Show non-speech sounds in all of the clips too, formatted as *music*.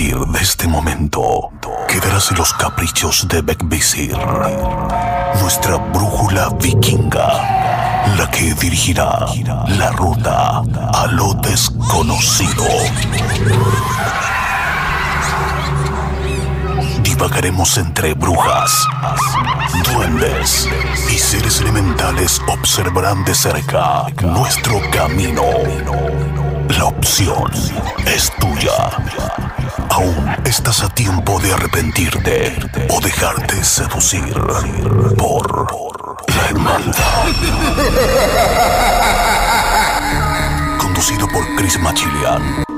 partir de este momento, quedarás en los caprichos de Beckvisir, nuestra brújula vikinga, la que dirigirá la ruta a lo desconocido. Divagaremos entre brujas, duendes y seres elementales observarán de cerca nuestro camino. La opción es tuya. Aún estás a tiempo de arrepentirte o dejarte seducir por la hermandad. *laughs* Conducido por Chris Machilian.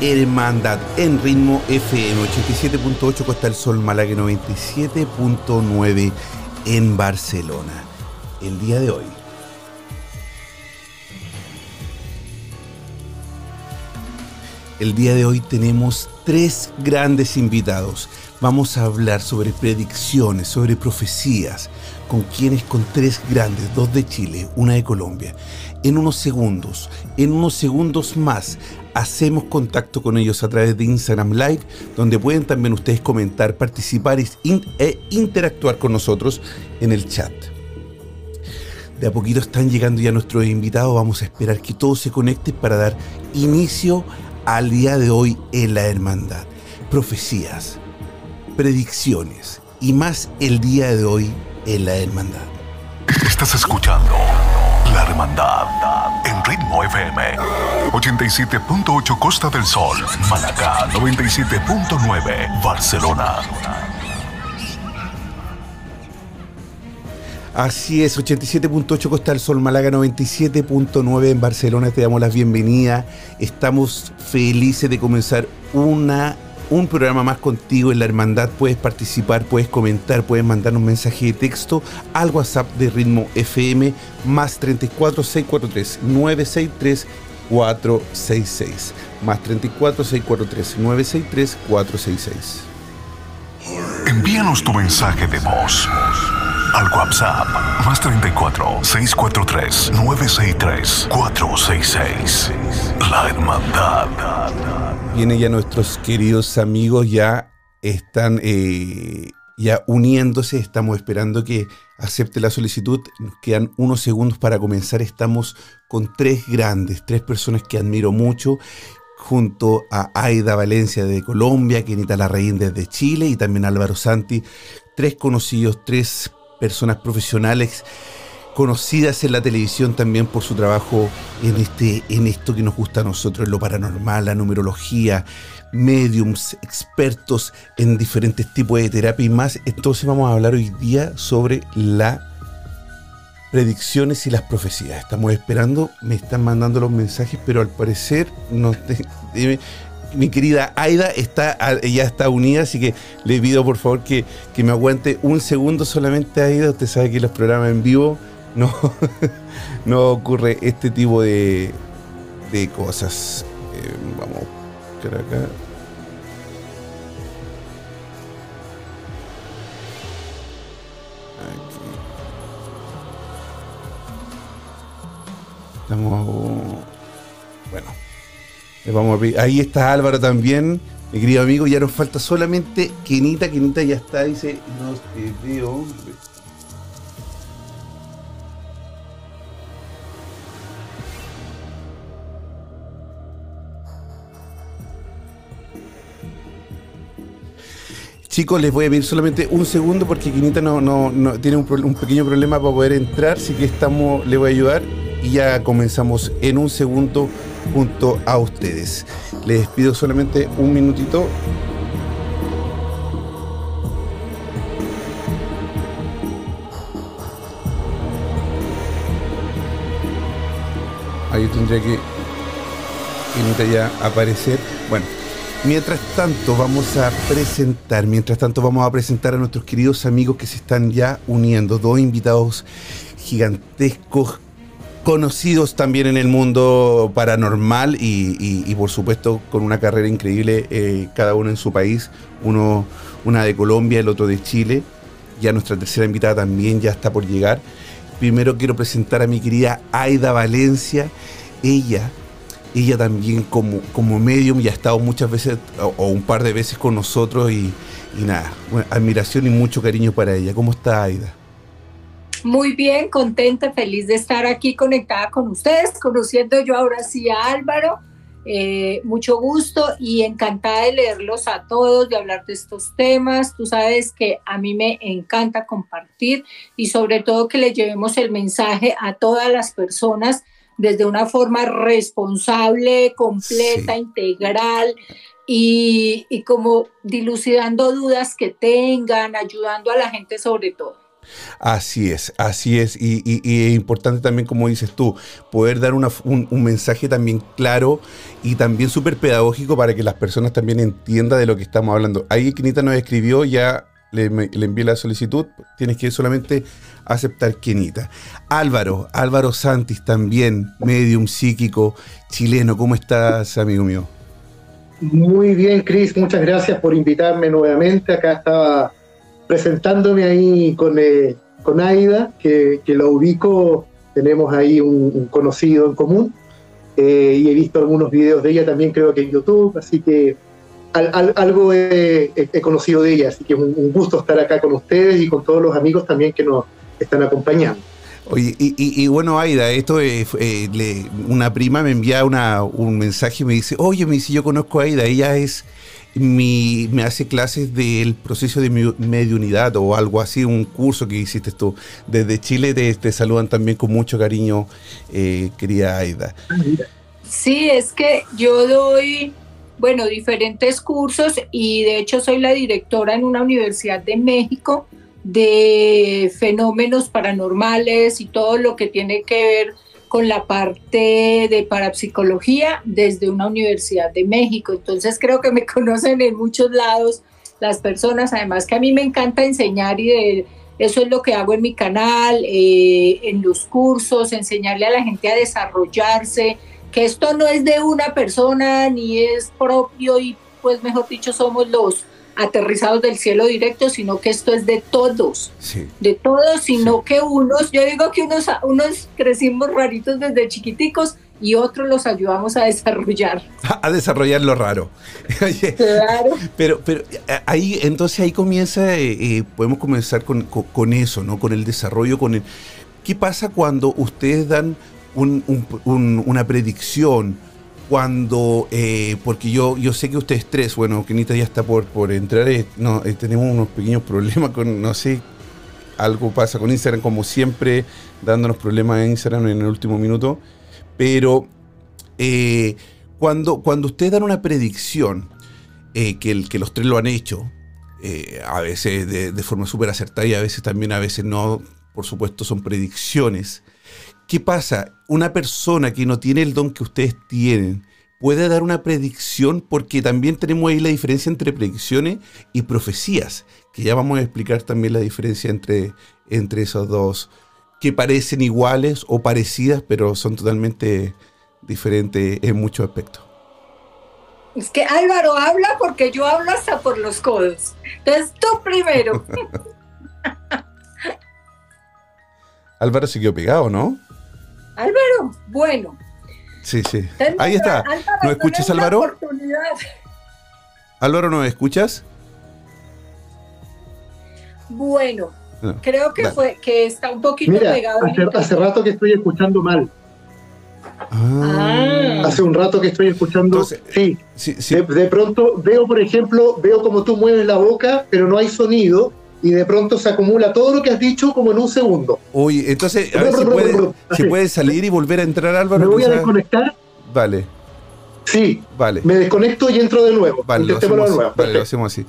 Hermandad en ritmo FM 87.8 Costa del Sol Málaga 97.9 en Barcelona. El día de hoy El día de hoy tenemos tres grandes invitados. Vamos a hablar sobre predicciones, sobre profecías, con quienes con tres grandes, dos de Chile, una de Colombia. En unos segundos, en unos segundos más, hacemos contacto con ellos a través de Instagram Live, donde pueden también ustedes comentar, participar e interactuar con nosotros en el chat. De a poquito están llegando ya nuestros invitados. Vamos a esperar que todos se conecten para dar inicio al día de hoy en la hermandad. Profecías, predicciones y más el día de hoy en la hermandad. Estás escuchando La Hermandad en Ritmo FM 87.8 Costa del Sol, Málaga 97.9 Barcelona. Así es, 87.8 Costa del Sol, Málaga 97.9 en Barcelona. Te damos la bienvenida. Estamos felices de comenzar una, un programa más contigo en la hermandad. Puedes participar, puedes comentar, puedes mandar un mensaje de texto al WhatsApp de Ritmo FM más 34 643 963 466 más 34 643 963 466. Envíanos tu mensaje de voz al WhatsApp más 34 643 963 466. La Hermandad. Vienen ya nuestros queridos amigos, ya están eh, ya uniéndose, estamos esperando que acepte la solicitud. Nos quedan unos segundos para comenzar. Estamos con tres grandes, tres personas que admiro mucho, junto a Aida Valencia de Colombia, Kenita Larraín desde Chile y también Álvaro Santi, tres conocidos, tres personas profesionales conocidas en la televisión también por su trabajo en, este, en esto que nos gusta a nosotros, en lo paranormal, la numerología, mediums, expertos en diferentes tipos de terapia y más. Entonces vamos a hablar hoy día sobre las predicciones y las profecías. Estamos esperando, me están mandando los mensajes, pero al parecer no te- *laughs* mi querida Aida está, ya está unida, así que le pido por favor que, que me aguante un segundo solamente, Aida. Usted sabe que los programas en vivo no, *laughs* no ocurre este tipo de, de cosas. Eh, vamos a buscar acá. Aquí. Estamos. Le vamos a Ahí está Álvaro también, mi querido amigo. Ya nos falta solamente Kenita. Kenita ya está, dice. No te veo. Chicos, les voy a pedir solamente un segundo porque Quinita no, no, tiene un, un, pequeño problema para poder entrar, así que estamos, le voy a ayudar y ya comenzamos en un segundo junto a ustedes. Les pido solamente un minutito. Ahí tendría que Quinita ya aparecer. Bueno, Mientras tanto, vamos a presentar, mientras tanto, vamos a presentar a nuestros queridos amigos que se están ya uniendo, dos invitados gigantescos, conocidos también en el mundo paranormal y, por supuesto con una carrera increíble, eh, cada uno en su país, uno una de Colombia, el otro de Chile. Ya nuestra tercera invitada también ya está por llegar. Primero quiero presentar a mi querida Aida Valencia. Ella ella también como, como medium ya ha estado muchas veces o, un par de veces con nosotros y, nada, admiración y mucho cariño para ella. ¿Cómo está Aida? Muy bien, contenta, feliz de estar aquí conectada con ustedes, conociendo yo ahora sí a Álvaro. Eh, mucho gusto y encantada de leerlos a todos, de hablar de estos temas. Tú sabes que a mí me encanta compartir y sobre todo que le llevemos el mensaje a todas las personas desde una forma responsable, completa, integral y, como dilucidando dudas que tengan, ayudando a la gente sobre todo. Así es, así es. Y, es importante también, como dices tú, poder dar un, mensaje también claro y también súper pedagógico para que las personas también entiendan de lo que estamos hablando. Ahí Quinita nos escribió, ya le, le envié la solicitud, tienes que solamente aceptar Quinita. Álvaro, Álvaro Santis también, medium psíquico chileno. ¿Cómo estás, amigo mío? Muy bien, Cris, muchas gracias por invitarme nuevamente. Acá estaba presentándome ahí con, eh, con Aida, que, que lo ubico, tenemos ahí un, conocido en común. Eh, y he visto algunos videos de ella también, creo que en YouTube, así que algo he, conocido de ella, así que es un, gusto estar acá con ustedes y con todos los amigos también que nos, están acompañando. Oye, y, bueno, Aida, esto es, eh, una prima me envía una, un mensaje y me dice, oye, me dice, yo conozco a Aida, ella es mi, me hace clases del proceso de mediunidad o algo así, un curso que hiciste tú. Desde Chile te, saludan también con mucho cariño, eh, querida Aida. Sí, es que yo doy, bueno, diferentes cursos y de hecho soy la directora en una universidad de México de fenómenos paranormales y todo lo que tiene que ver con la parte de parapsicología desde una universidad de México. Entonces creo que me *laughs* conocen en muchos lados las personas, además que a mí me encanta enseñar y de, eso es lo que hago en mi canal, eh, en los cursos, enseñarle a la gente a desarrollarse, que esto no es de una persona ni es propio y pues mejor dicho somos los aterrizados del cielo directo, sino que esto es de todos, de todos, sino que unos, yo digo que unos, unos crecimos raritos desde chiquiticos y otros los ayudamos a desarrollar. *laughs* A desarrollar lo raro. *laughs* claro. Pero, pero eh, ahí, entonces ahí comienza, eh, eh, podemos comenzar con, con, eso, ¿no? Con el desarrollo, con el... ¿Qué pasa cuando ustedes dan una predicción? Cuando, eh, porque yo, yo sé que ustedes tres, bueno, Kenita ya está por, por entrar, eh, eh, tenemos unos pequeños problemas con, no sé, algo pasa con Instagram, como siempre, dándonos problemas en Instagram en el último minuto, pero cuando, cuando ustedes dan una predicción, que, el, que los tres lo han hecho, a veces de, de forma súper acertada y a veces también, a veces no, por supuesto, son predicciones, ¿Qué pasa? Una persona que no tiene el don que ustedes tienen puede dar una predicción porque también tenemos ahí la diferencia entre predicciones y profecías, que ya vamos a explicar también la diferencia entre, entre esos dos, que parecen iguales o parecidas, pero son totalmente diferentes en muchos aspectos. Es que Álvaro habla porque yo hablo hasta por los codos. Entonces tú primero. *laughs* Álvaro se quedó pegado, ¿no? Álvaro, bueno. Sí, sí. Ahí está. ¿No escuchas, Álvaro? Álvaro, ¿no me escuchas? Bueno, creo que fue que está un poquito pegado. Hace, hace rato que estoy escuchando mal. Ah. Hace un rato que estoy escuchando. sí, De, pronto veo, por ejemplo, veo como tú mueves la boca, pero no hay sonido. Y de pronto se acumula todo lo que has dicho como en un segundo. Uy, entonces, a ver si puede, salir y volver a entrar, Álvaro. ¿Me voy a desconectar? Vale. Sí. Vale. Me desconecto y entro de nuevo. Vale, lo hacemos, vale lo hacemos así.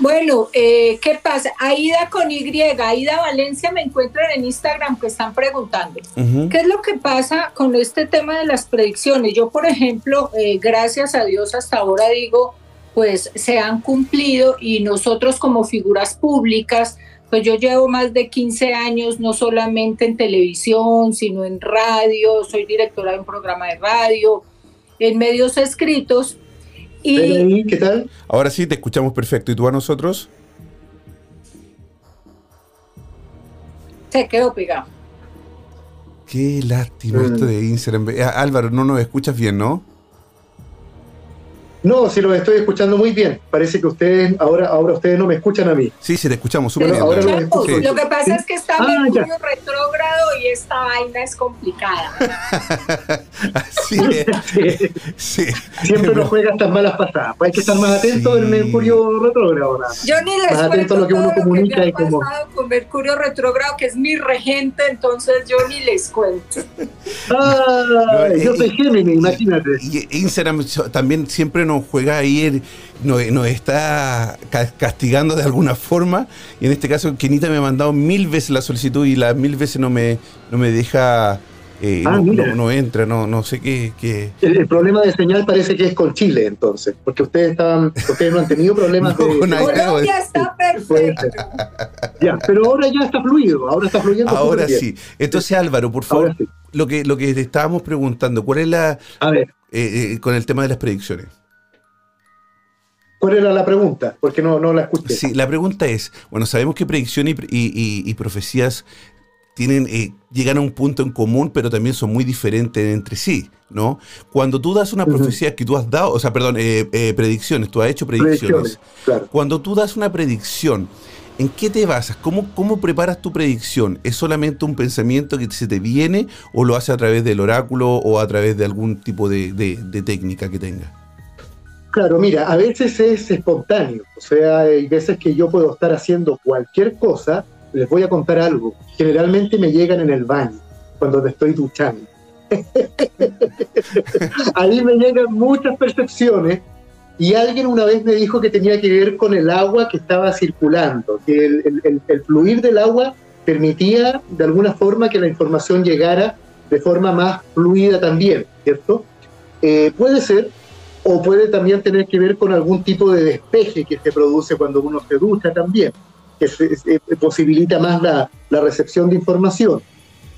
Bueno, eh, ¿qué pasa? Aida con Y, Aida Valencia me encuentran en Instagram que están preguntando. ¿Qué es lo que pasa con este tema de las predicciones? Yo, por ejemplo, eh, gracias a Dios hasta ahora digo, pues se han cumplido y nosotros como figuras públicas, pues yo llevo más de 15 años no solamente en televisión, sino en radio, soy directora de un programa de radio, en medios escritos y, ¿Qué tal? Ahora sí, te escuchamos perfecto. ¿Y tú a nosotros? Se quedó pegado. Qué lástima esto de Instagram. Ah, Álvaro, no nos escuchas bien, ¿no? No, sí los estoy escuchando muy bien. Parece que ustedes, ahora, ahora ustedes no me escuchan a mí. Sí, sí, te escuchamos súper bien. Lo que pasa es que está ah, Mercurio retrógrado y esta vaina es complicada. *laughs* Así es. sí. Siempre nos juega estas malas pasadas. Pues hay que estar más atento del Mercurio retrógrado. Yo ni les más atento a lo que uno comunica y como... con Mercurio retrógrado, que es mi regente, entonces yo ni les cuento. *laughs* Ah, yo soy Géminis, imagínate. Y Instagram también siempre nos juega ahí, nos, nos, está castigando de alguna forma. Y en este caso, Kenita me ha mandado mil veces la solicitud y las mil veces no me, no me deja. Eh, ah, no, entra, no, no sé qué. El, problema de señal parece que es con Chile, entonces, porque ustedes estaban, ustedes *laughs* no han tenido problemas de. Colombia está perfecto. ya, pero ahora ya está fluido, ahora está fluyendo. Ahora sí. Entonces, Álvaro, por favor, lo que lo que te estábamos preguntando, ¿cuál es la. A ver. Eh, eh, con el tema de las predicciones. ¿Cuál era la pregunta? Porque no, no la escuché. Sí, la pregunta es, bueno, sabemos que predicción y, profecías tienen, eh, llegan a un punto en común, pero también son muy diferentes entre sí, ¿no? Cuando tú das una profecía que tú has dado, o sea, perdón, eh, eh, predicciones, tú has hecho predicciones. Cuando tú das una predicción, ¿en qué te basas? ¿Cómo, ¿Cómo preparas tu predicción? ¿Es solamente un pensamiento que se te viene o lo haces a través del oráculo o a través de algún tipo de, de técnica que tengas? Claro, mira, a veces es espontáneo, o sea, hay veces que yo puedo estar haciendo cualquier cosa, les voy a contar algo, generalmente me llegan en el baño, cuando me estoy duchando. *laughs* Ahí me llegan muchas percepciones y alguien una vez me dijo que tenía que ver con el agua que estaba circulando, que el, fluir del agua permitía de alguna forma que la información llegara de forma más fluida también, ¿cierto? Eh, puede ser, o puede también tener que ver con algún tipo de despeje que se produce cuando uno se ducha también, que posibilita más la, recepción de información.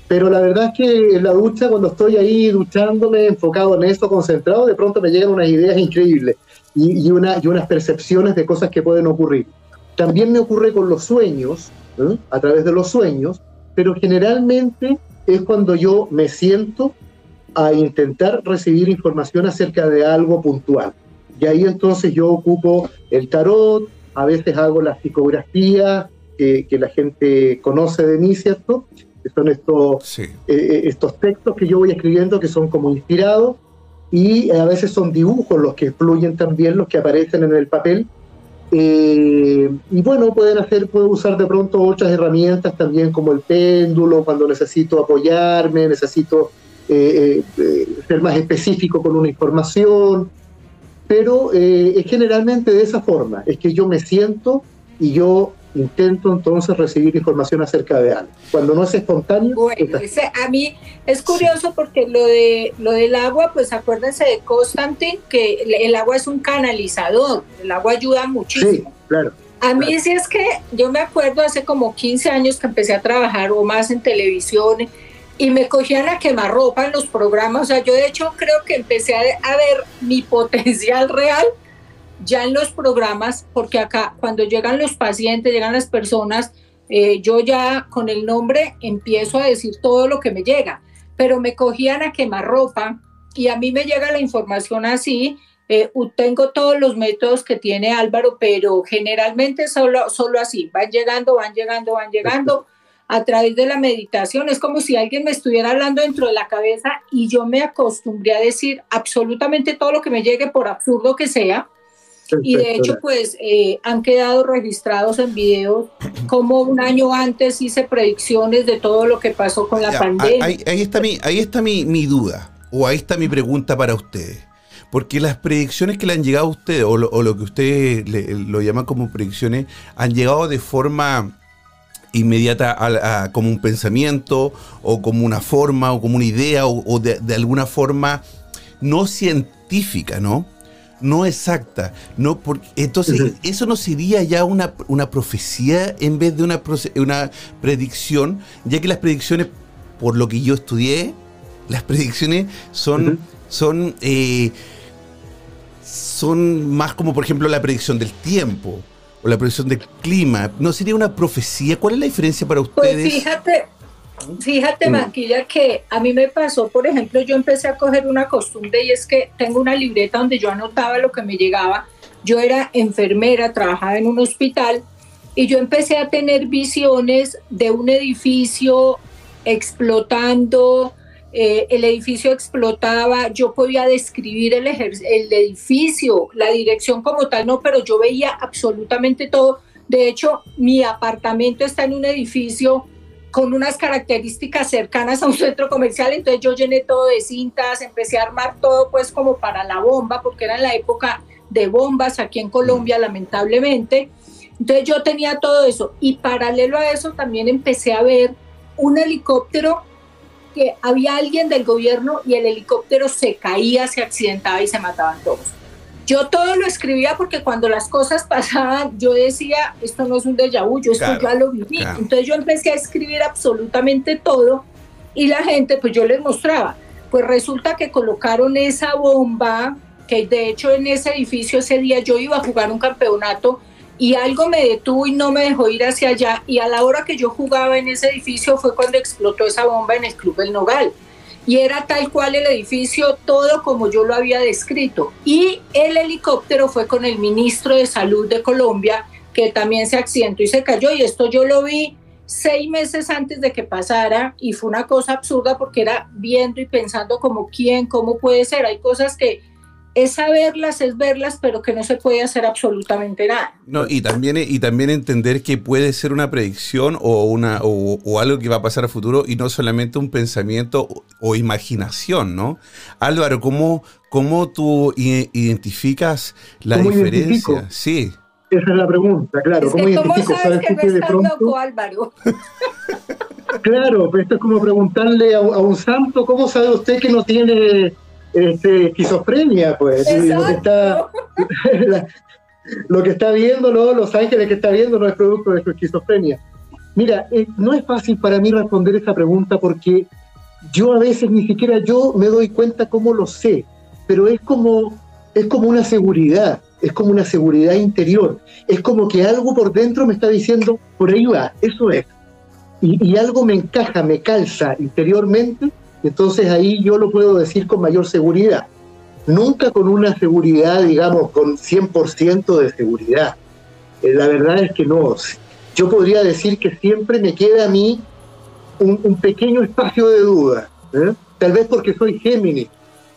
Pero la verdad es que en la ducha, cuando estoy ahí duchándome, enfocado en eso, concentrado, de pronto me llegan unas ideas increíbles y unas percepciones de cosas que pueden ocurrir. También me ocurre con los sueños, ¿eh? a través de los sueños, pero generalmente es cuando yo me siento a intentar recibir información acerca de algo puntual. Y ahí entonces yo ocupo el tarot, a veces hago la psicografía que la gente conoce de mí, ¿cierto? Que son estos, eh, eh, estos textos que yo voy escribiendo que son como inspirados y a veces son dibujos los que fluyen también, los que aparecen en el papel. Eh, y bueno, pueden hacer, puedo usar de pronto otras herramientas también como el péndulo, cuando necesito apoyarme, necesito eh, eh, ser más específico con una información, pero eh, es generalmente de esa forma, es que yo me siento y yo intento entonces recibir información acerca de algo. Cuando no es espontáneo... Bueno, a mí es curioso porque lo, de, lo del agua, pues acuérdense de Constantin, que el agua es un canalizador, el agua ayuda muchísimo. Sí, claro. A mí sí es que yo me acuerdo hace como 15 años que empecé a trabajar o más en televisión y me cogían a quemarropa en los programas. O sea, yo de hecho creo que empecé a, ver mi *laughs* potencial real ya en los programas, porque acá cuando llegan los pacientes, llegan las personas, eh, yo ya con el nombre empiezo a decir todo lo que me llega, pero me cogían a quemarropa y a mí me llega la información así. Eh, tengo todos los métodos que tiene Álvaro, pero generalmente solo, solo así, van llegando, van llegando, van llegando a través de la meditación. Es como si alguien me estuviera hablando dentro de la cabeza y yo me acostumbré a decir absolutamente todo lo que me llegue, por absurdo que sea. Y de hecho, pues eh, han quedado registrados en videos como un año antes hice predicciones de todo lo que pasó con la pandemia. Ahí, está, mi, ahí está mi, mi duda, o ahí está mi pregunta para ustedes. Porque las predicciones que le han llegado a ustedes, o lo, que ustedes lo llaman como predicciones, han llegado de forma inmediata como un pensamiento, o como una forma, o como una idea, o, de, alguna forma no científica, ¿no? No exacta. No porque, entonces, ¿eso no sería ya una, una profecía en vez de una, una predicción? Ya que las predicciones, por lo que yo estudié, las predicciones son, son eh, son más como, por ejemplo, la predicción del tiempo o la predicción del clima. ¿No sería una profecía? ¿Cuál es la diferencia para pues ustedes? Pues fíjate, fíjate, Maquilla, que a mí me pasó, por ejemplo, yo empecé a coger una costumbre y es que tengo una libreta donde yo anotaba lo que me llegaba. Yo era enfermera, trabajaba en un hospital y yo empecé a tener visiones de un edificio explotando, eh, el edificio explotaba, yo podía describir el, el edificio, la dirección como tal, no, pero yo veía absolutamente todo. De hecho, mi apartamento está en un edificio con unas características cercanas a un centro comercial, entonces yo llené todo de cintas, empecé a armar todo pues como para la bomba, porque era la época de bombas aquí en Colombia, lamentablemente. Entonces yo tenía todo eso y paralelo a eso también empecé a ver un helicóptero que había alguien del gobierno y el helicóptero se caía, se accidentaba y se mataban todos. Yo todo lo escribía porque cuando las cosas pasaban, yo decía, esto no es un déjà vu, yo esto ya lo viví. Entonces yo empecé a escribir absolutamente todo y la gente, pues yo les mostraba. Pues resulta que colocaron esa bomba, que de hecho en ese edificio ese día yo iba a jugar un campeonato y algo me detuvo y no me dejó ir hacia allá y a la hora que yo jugaba en ese edificio fue cuando explotó esa bomba en el Club El Nogal. Y era tal cual el edificio, todo como yo lo había descrito. Y el helicóptero fue con el ministro de Salud de Colombia, que también se accidentó y se cayó. Y esto yo lo vi seis meses antes de que pasara y fue una cosa absurda porque era viendo y pensando como quién, cómo puede ser. Hay cosas que es saberlas, es verlas, pero que no se puede hacer absolutamente nada. No, y también, y también entender que puede ser una predicción o, una, o, algo que va a pasar a futuro y no solamente un pensamiento o, imaginación, ¿no? Álvaro, ¿cómo, cómo tú identificas la diferencia? Sí. Esa es la pregunta, claro. ¿Cómo, identifico? sabes, que, no estás loco, Álvaro? claro, pues esto es como preguntarle a, a un santo, ¿cómo sabe usted que no tiene este, esquizofrenia, pues. Lo que, está, *laughs* lo que está viendo, Los Ángeles que está viendo no es producto de su esquizofrenia. Mira, eh, no es fácil para mí responder esa pregunta porque yo a veces ni siquiera yo me doy cuenta cómo lo sé, pero es como, es como una seguridad, es como una seguridad interior, es como que algo por dentro me está diciendo, por ahí va, eso es. Y, y algo me encaja, me calza interiormente entonces ahí yo lo puedo decir con mayor seguridad. Nunca con una seguridad, digamos, con 100% de seguridad. Eh, la verdad es que no. Yo podría decir que siempre me queda a mí un, pequeño espacio de duda. ¿eh? Tal vez porque soy Géminis,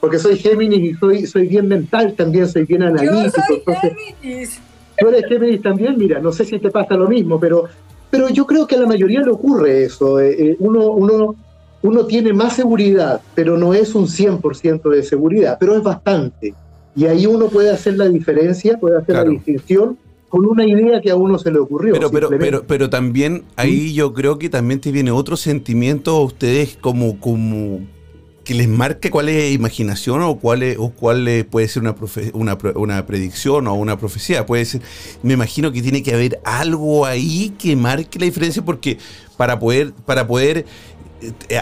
porque soy Géminis y soy, soy bien mental también, soy bien analítico. Yo soy Géminis. Tú eres Géminis también, mira, no sé si te pasa lo mismo, pero, pero yo creo que a la mayoría le ocurre eso. Eh, uno, uno uno tiene más seguridad, pero no es un 100% de seguridad, pero es bastante. Y ahí uno puede hacer la diferencia, puede hacer la distinción con una idea que a uno se le ocurrió. Pero, pero, pero, pero también ahí yo creo que también te viene otro sentimiento a ustedes como, como que les marque cuál es imaginación o cuál, es, o cuál puede ser una, una, una, predicción o una profecía. Puede ser, me imagino que tiene que haber algo ahí que marque la diferencia porque para poder, para poder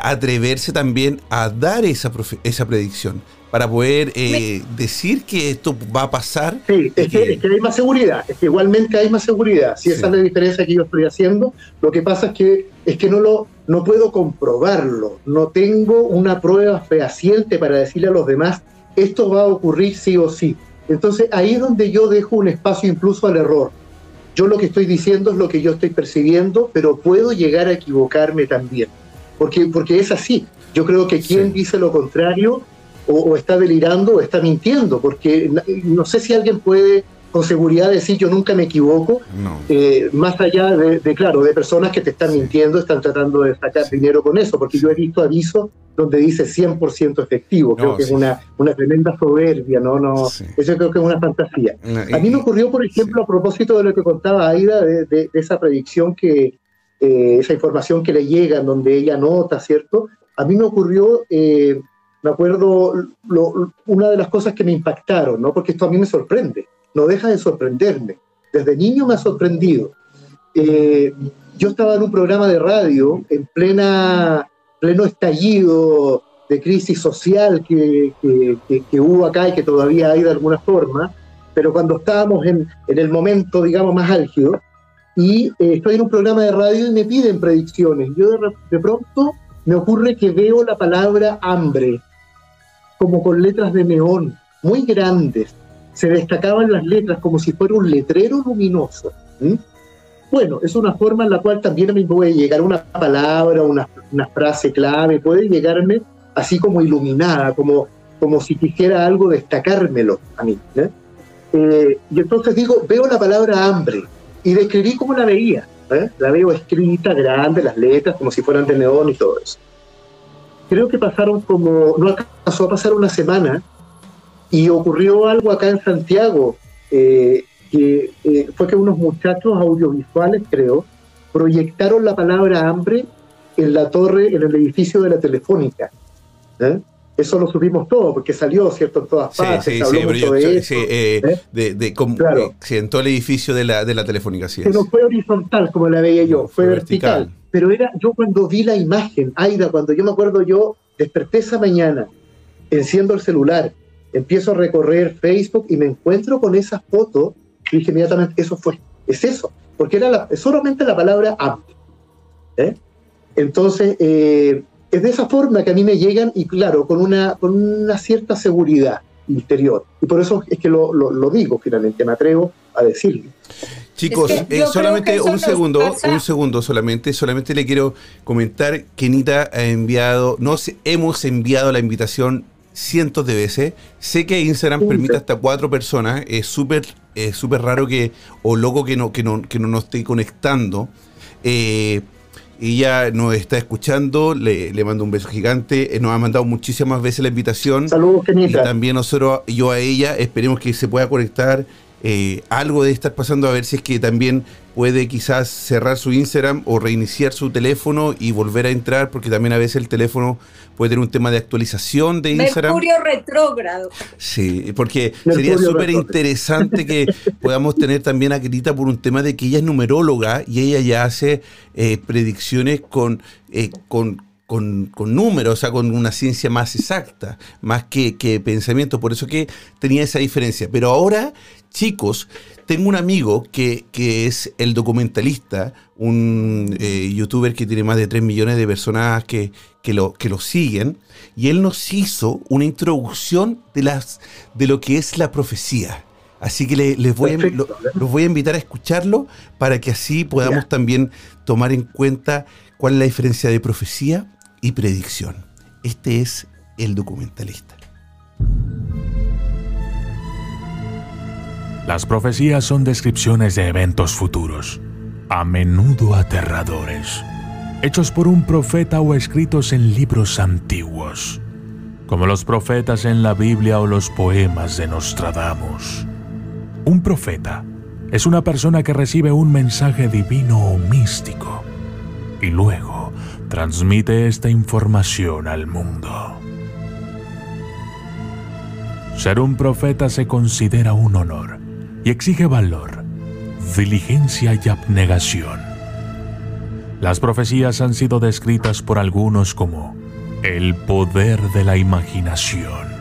atreverse también a dar esa, esa predicción para poder eh, decir que esto va a pasar. Sí, es que, hay más seguridad, es que igualmente hay más seguridad. Si esa es la diferencia que yo estoy haciendo, lo que pasa es que, es que no, lo, no puedo comprobarlo, no tengo una prueba fehaciente para decirle a los demás, esto va a ocurrir sí o sí. Entonces ahí es donde yo dejo un espacio incluso al error. yo lo que estoy diciendo es lo que yo estoy percibiendo, pero puedo llegar a equivocarme también, porque, porque es así. Yo creo que quien dice lo contrario o, está delirando o está mintiendo, porque no sé si alguien puede con seguridad decir yo nunca me equivoco, eh, más allá de, claro, de personas que te están mintiendo, están tratando de sacar dinero con eso, porque yo he visto avisos donde dice 100% efectivo, creo que es una, una tremenda soberbia, ¿no? no Eso creo que es una fantasía. a mí me ocurrió, por ejemplo, a propósito de lo que contaba Aida, de, esa predicción que, eh, esa información que le llega, en donde ella nota, ¿cierto? A mí me ocurrió... Eh, me acuerdo una de las cosas que me impactaron, ¿no? porque esto a mí me sorprende no deja de sorprenderme. Desde niño me ha sorprendido. Eh, yo estaba en un programa de radio en plena, pleno estallido de crisis social que, hubo acá y que todavía hay de alguna forma, pero cuando estábamos en, el momento, digamos, más álgido, y eh, estoy en un programa de radio y me piden predicciones. Yo de pronto me ocurre que veo la palabra hambre, como con letras de neón, muy grandes, se destacaban las letras como si fuera un letrero luminoso. Bueno, es una forma en la cual también mí puede llegar una palabra, una, una frase clave, puede llegarme así como iluminada, como, como si quisiera algo destacármelo a mí. Eh, y entonces digo, veo la palabra hambre y describí cómo la veía. ¿eh? La veo escrita, grande, las letras, como si fueran de neón y todo eso. Creo que pasaron como, no alcanzó a pasar una semana y ocurrió algo acá en Santiago, eh, que eh, fue que unos muchachos audiovisuales, creo, proyectaron la palabra hambre en la torre, en el edificio de la Telefónica. ¿Eh? Eso lo supimos todo, porque salió, ¿cierto?, en todas partes. Sí, sí, sí, de eso. de, de claro. en todo el edificio de la, de la Telefónica, sí. Pero fue horizontal, como la veía yo, fue, vertical. Pero era, yo cuando vi la imagen, Aida, cuando yo me acuerdo, yo desperté esa mañana, enciendo el celular, empiezo a recorrer Facebook y me encuentro con esa foto y dije inmediatamente, eso fue, es eso, porque era solamente la palabra hambre. ¿eh? Entonces, eh, es de esa forma que a mí me llegan y claro, con una, con una cierta seguridad interior. Y por eso es que lo, lo, digo finalmente, me atrevo a decirlo. Chicos, eh, solamente un segundo, un segundo solamente, solamente le quiero comentar que Nita ha enviado, nos hemos enviado la invitación cientos de veces. Sé que Instagram permite hasta cuatro personas. Es súper es súper raro que, o loco que no, que no, que no nos esté conectando. Eh, ella nos está escuchando, le, le, mando un beso gigante. Eh, nos ha mandado muchísimas veces la invitación. Saludos, Y también nosotros, yo a ella, esperemos que se pueda conectar. Eh, algo de estar pasando a ver si es que también puede quizás cerrar su Instagram o reiniciar su teléfono y volver a entrar, porque también a veces el teléfono puede tener un tema de actualización de Instagram. Mercurio retrógrado. Sí, porque sería súper interesante que *laughs* podamos tener también a Grita por un tema de que ella es numeróloga y ella ya hace eh, predicciones con, eh, con con, números, o sea, con una ciencia más exacta, más que, que, pensamiento. Por eso que tenía esa diferencia. Pero ahora, chicos, tengo un amigo que, es el documentalista, un eh, youtuber que tiene más de 3 millones de personas que, lo, que lo siguen, y él nos hizo una introducción de, las, de lo que es la profecía. Así que les voy a, los voy a invitar a escucharlo para que así podamos también tomar en cuenta cuál es la diferencia de profecía y predicción. Este es el documentalista. Las profecías son descripciones de eventos futuros, a menudo aterradores, hechos por un profeta o escritos en libros antiguos, como los profetas en la Biblia o los poemas de Nostradamus. Un profeta es una persona que recibe un mensaje divino o místico y luego transmite esta información al mundo. Ser un profeta se considera un honor y exige valor, diligencia y abnegación. Las profecías han sido descritas por algunos como el poder de la imaginación.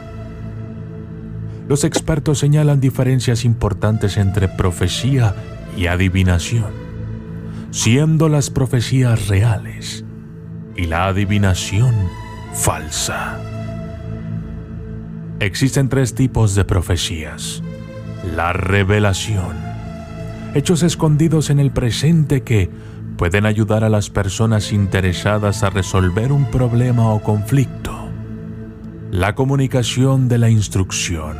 Los expertos señalan diferencias importantes entre profecía y adivinación, siendo las profecías reales y la adivinación falsa. Existen tres tipos de profecías. La revelación, hechos escondidos en el presente que pueden ayudar a las personas interesadas a resolver un problema o conflicto. La comunicación de la instrucción.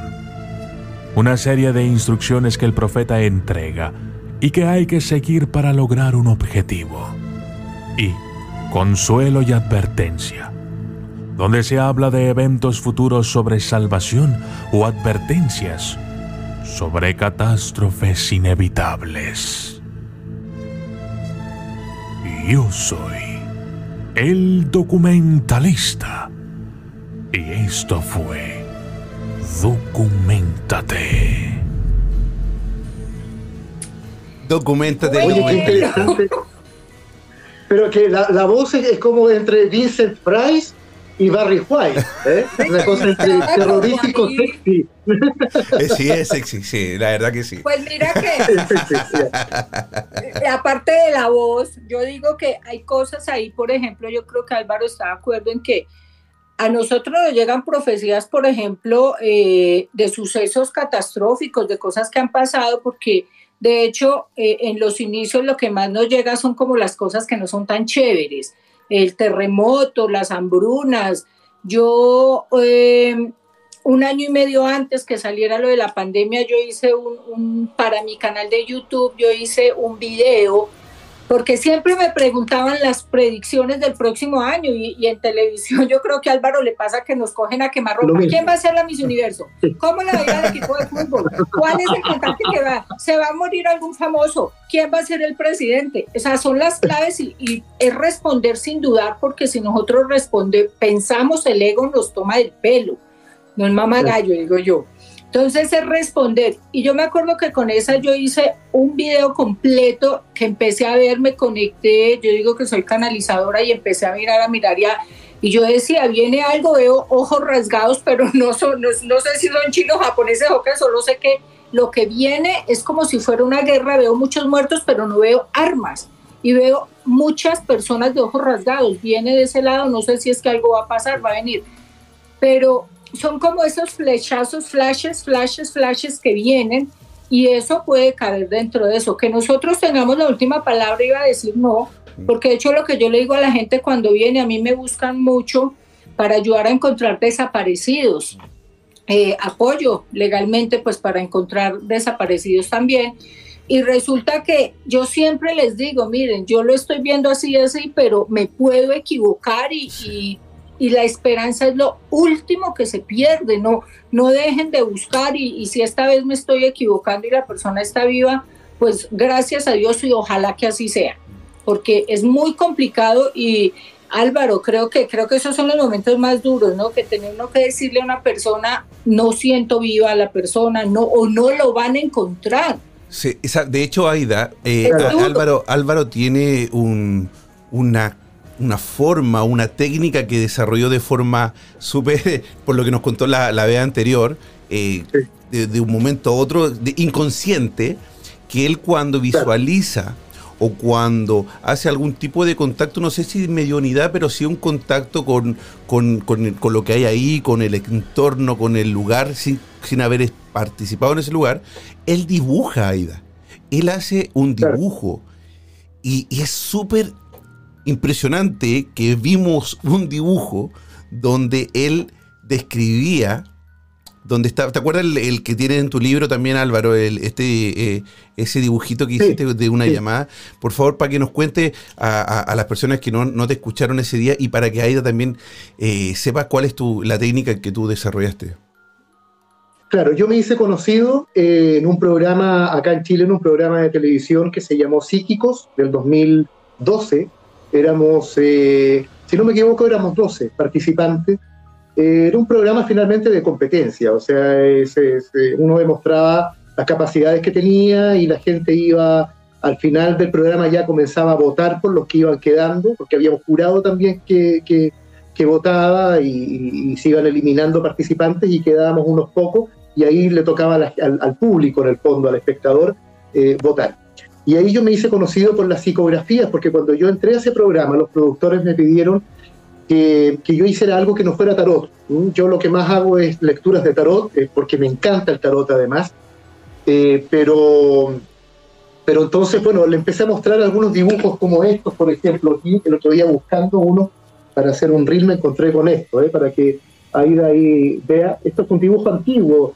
Una serie de instrucciones que el profeta entrega y que hay que seguir para lograr un objetivo. Y consuelo y advertencia, donde se habla de eventos futuros sobre salvación o advertencias sobre catástrofes inevitables. Yo soy el documentalista y esto fue Documentate. Documentate. Oye, qué interesante. Pero que la, la voz es, es como entre Vincent Price y Barry White, ¿eh? *laughs* Una cosa entre terrorífico sexy. Eh, sí, es sexy, sí, la verdad que sí. Pues mira que *laughs* eh, aparte de la voz, yo digo que hay cosas ahí, por ejemplo, yo creo que Álvaro está de acuerdo en que a nosotros nos llegan profecías, por ejemplo, eh, de sucesos catastróficos, de cosas que han pasado, porque de hecho eh, en los inicios lo que más nos llega son como las cosas que no son tan chéveres, el terremoto, las hambrunas. Yo eh, un año y medio antes que saliera lo de la pandemia, yo hice un, un, para mi canal de YouTube, yo hice un video, porque siempre me preguntaban las predicciones del próximo año y, y en televisión *laughs* yo creo que a Álvaro le pasa que nos cogen a quemar ropa. ¿Quién va a ser la Miss Universo? ¿Cómo la va al equipo de fútbol? ¿Cuál es el cantante que va? ¿Se va a morir algún famoso? ¿Quién va a ser el presidente? O sea, son las claves y, y es responder sin dudar, porque si nosotros responde, pensamos, el ego nos toma del pelo no el mamá gallo, digo yo. Entonces es responder. Y yo me acuerdo que con esa yo hice un video completo que empecé a ver, me conecté, yo digo que soy canalizadora y empecé a mirar, a mirar ya. Y yo decía, viene algo, veo ojos rasgados, pero no, son, no, no sé si son chinos, japoneses o qué, solo sé que lo que viene es como si fuera una guerra, veo muchos muertos, pero no veo armas. Y veo muchas personas de ojos rasgados, viene de ese lado, no sé si es que algo va a pasar, va a venir. Pero son como esos flechazos, flashes, flashes, flashes que vienen y eso puede caber dentro de eso. Que nosotros tengamos la última palabra iba a decir no, porque de hecho lo que yo le digo a la gente cuando viene, a mí me buscan mucho para ayudar a encontrar desaparecidos. Eh, apoyo legalmente pues para encontrar desaparecidos también. Y resulta que yo siempre les digo, miren, yo lo estoy viendo así, así, pero me puedo equivocar y, y y la esperanza es lo último que se pierde, no, no dejen de buscar y, y, si esta vez me estoy equivocando y la persona está viva, pues gracias a Dios y ojalá que así sea, porque es muy complicado y Álvaro, creo que, creo que esos son los momentos más duros, ¿no? Que tener uno que decirle a una persona, no siento viva a la persona, no, o no lo van a encontrar. Sí, esa, de hecho, Aida, eh, Álvaro, Álvaro tiene un, una una forma, una técnica que desarrolló de forma súper, *laughs* por lo que nos contó la, la vez anterior, eh, sí. de, de, un momento a otro, de, inconsciente, que él cuando visualiza o cuando hace algún tipo de contacto, no sé si mediunidad, pero sí un contacto con, con, con, con, lo que hay ahí, con el entorno, con el lugar, sin, sin haber participado en ese lugar, él dibuja, Aida. Él hace un dibujo. Y, y es súper impresionante que vimos un dibujo donde él describía, donde está, ¿te acuerdas el, el que tienes en tu libro también, Álvaro, el, este, eh, ese dibujito que hiciste sí, de una sí. llamada? Por favor, para que nos cuente a, a, a las personas que no, no, te escucharon ese día y para que Aida también eh, sepa cuál es tu, la técnica que tú desarrollaste. Claro, yo me hice conocido eh, en un programa acá en Chile, en un programa de televisión que se llamó Psíquicos del 2012 éramos, eh, si no me equivoco, éramos 12 participantes. Eh, era un programa finalmente de competencia, o sea, eh, uno demostraba las capacidades que tenía y la gente iba, al final del programa ya comenzaba a votar por los que iban quedando, porque habíamos jurado también que, que, votaba y, y, se iban eliminando participantes y quedábamos unos pocos y ahí le tocaba al, al público, en el fondo, al espectador, eh, votar. Y ahí yo me hice conocido por las psicografías, porque cuando yo entré a ese programa, los productores me pidieron que, que yo hiciera algo que no fuera tarot. Yo lo que más hago es lecturas de tarot, eh, porque me encanta el tarot además, eh, pero, Pero entonces, bueno, le empecé a mostrar algunos dibujos como estos, por ejemplo, aquí el otro día buscando uno para hacer un reel me encontré con esto, ¿eh? para que ahí, ahí vea. Esto es un dibujo antiguo,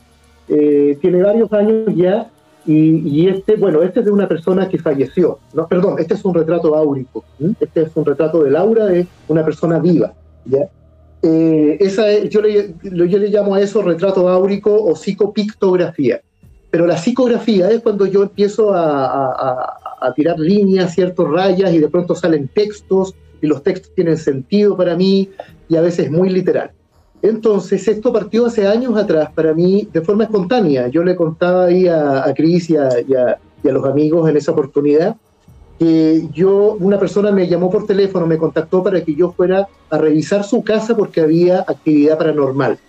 eh, tiene varios años ya, y, este, bueno, este es de una persona que falleció. No, perdón, este es un retrato áurico. Este es un retrato de Laura de una persona viva. ¿ya? Eh, esa yo, le, yo le llamo a eso retrato áurico o psicopictografía. Pero la psicografía es cuando yo empiezo a, tirar líneas, ciertas rayas y de pronto salen textos y los textos tienen sentido para mí y a veces muy literal. Entonces, esto partió hace años atrás para mí de forma espontánea. Yo le contaba ahí a, a Cris y, a, los amigos en esa oportunidad que yo, una persona me llamó por teléfono, me contactó para que yo fuera a revisar su casa porque había actividad paranormal.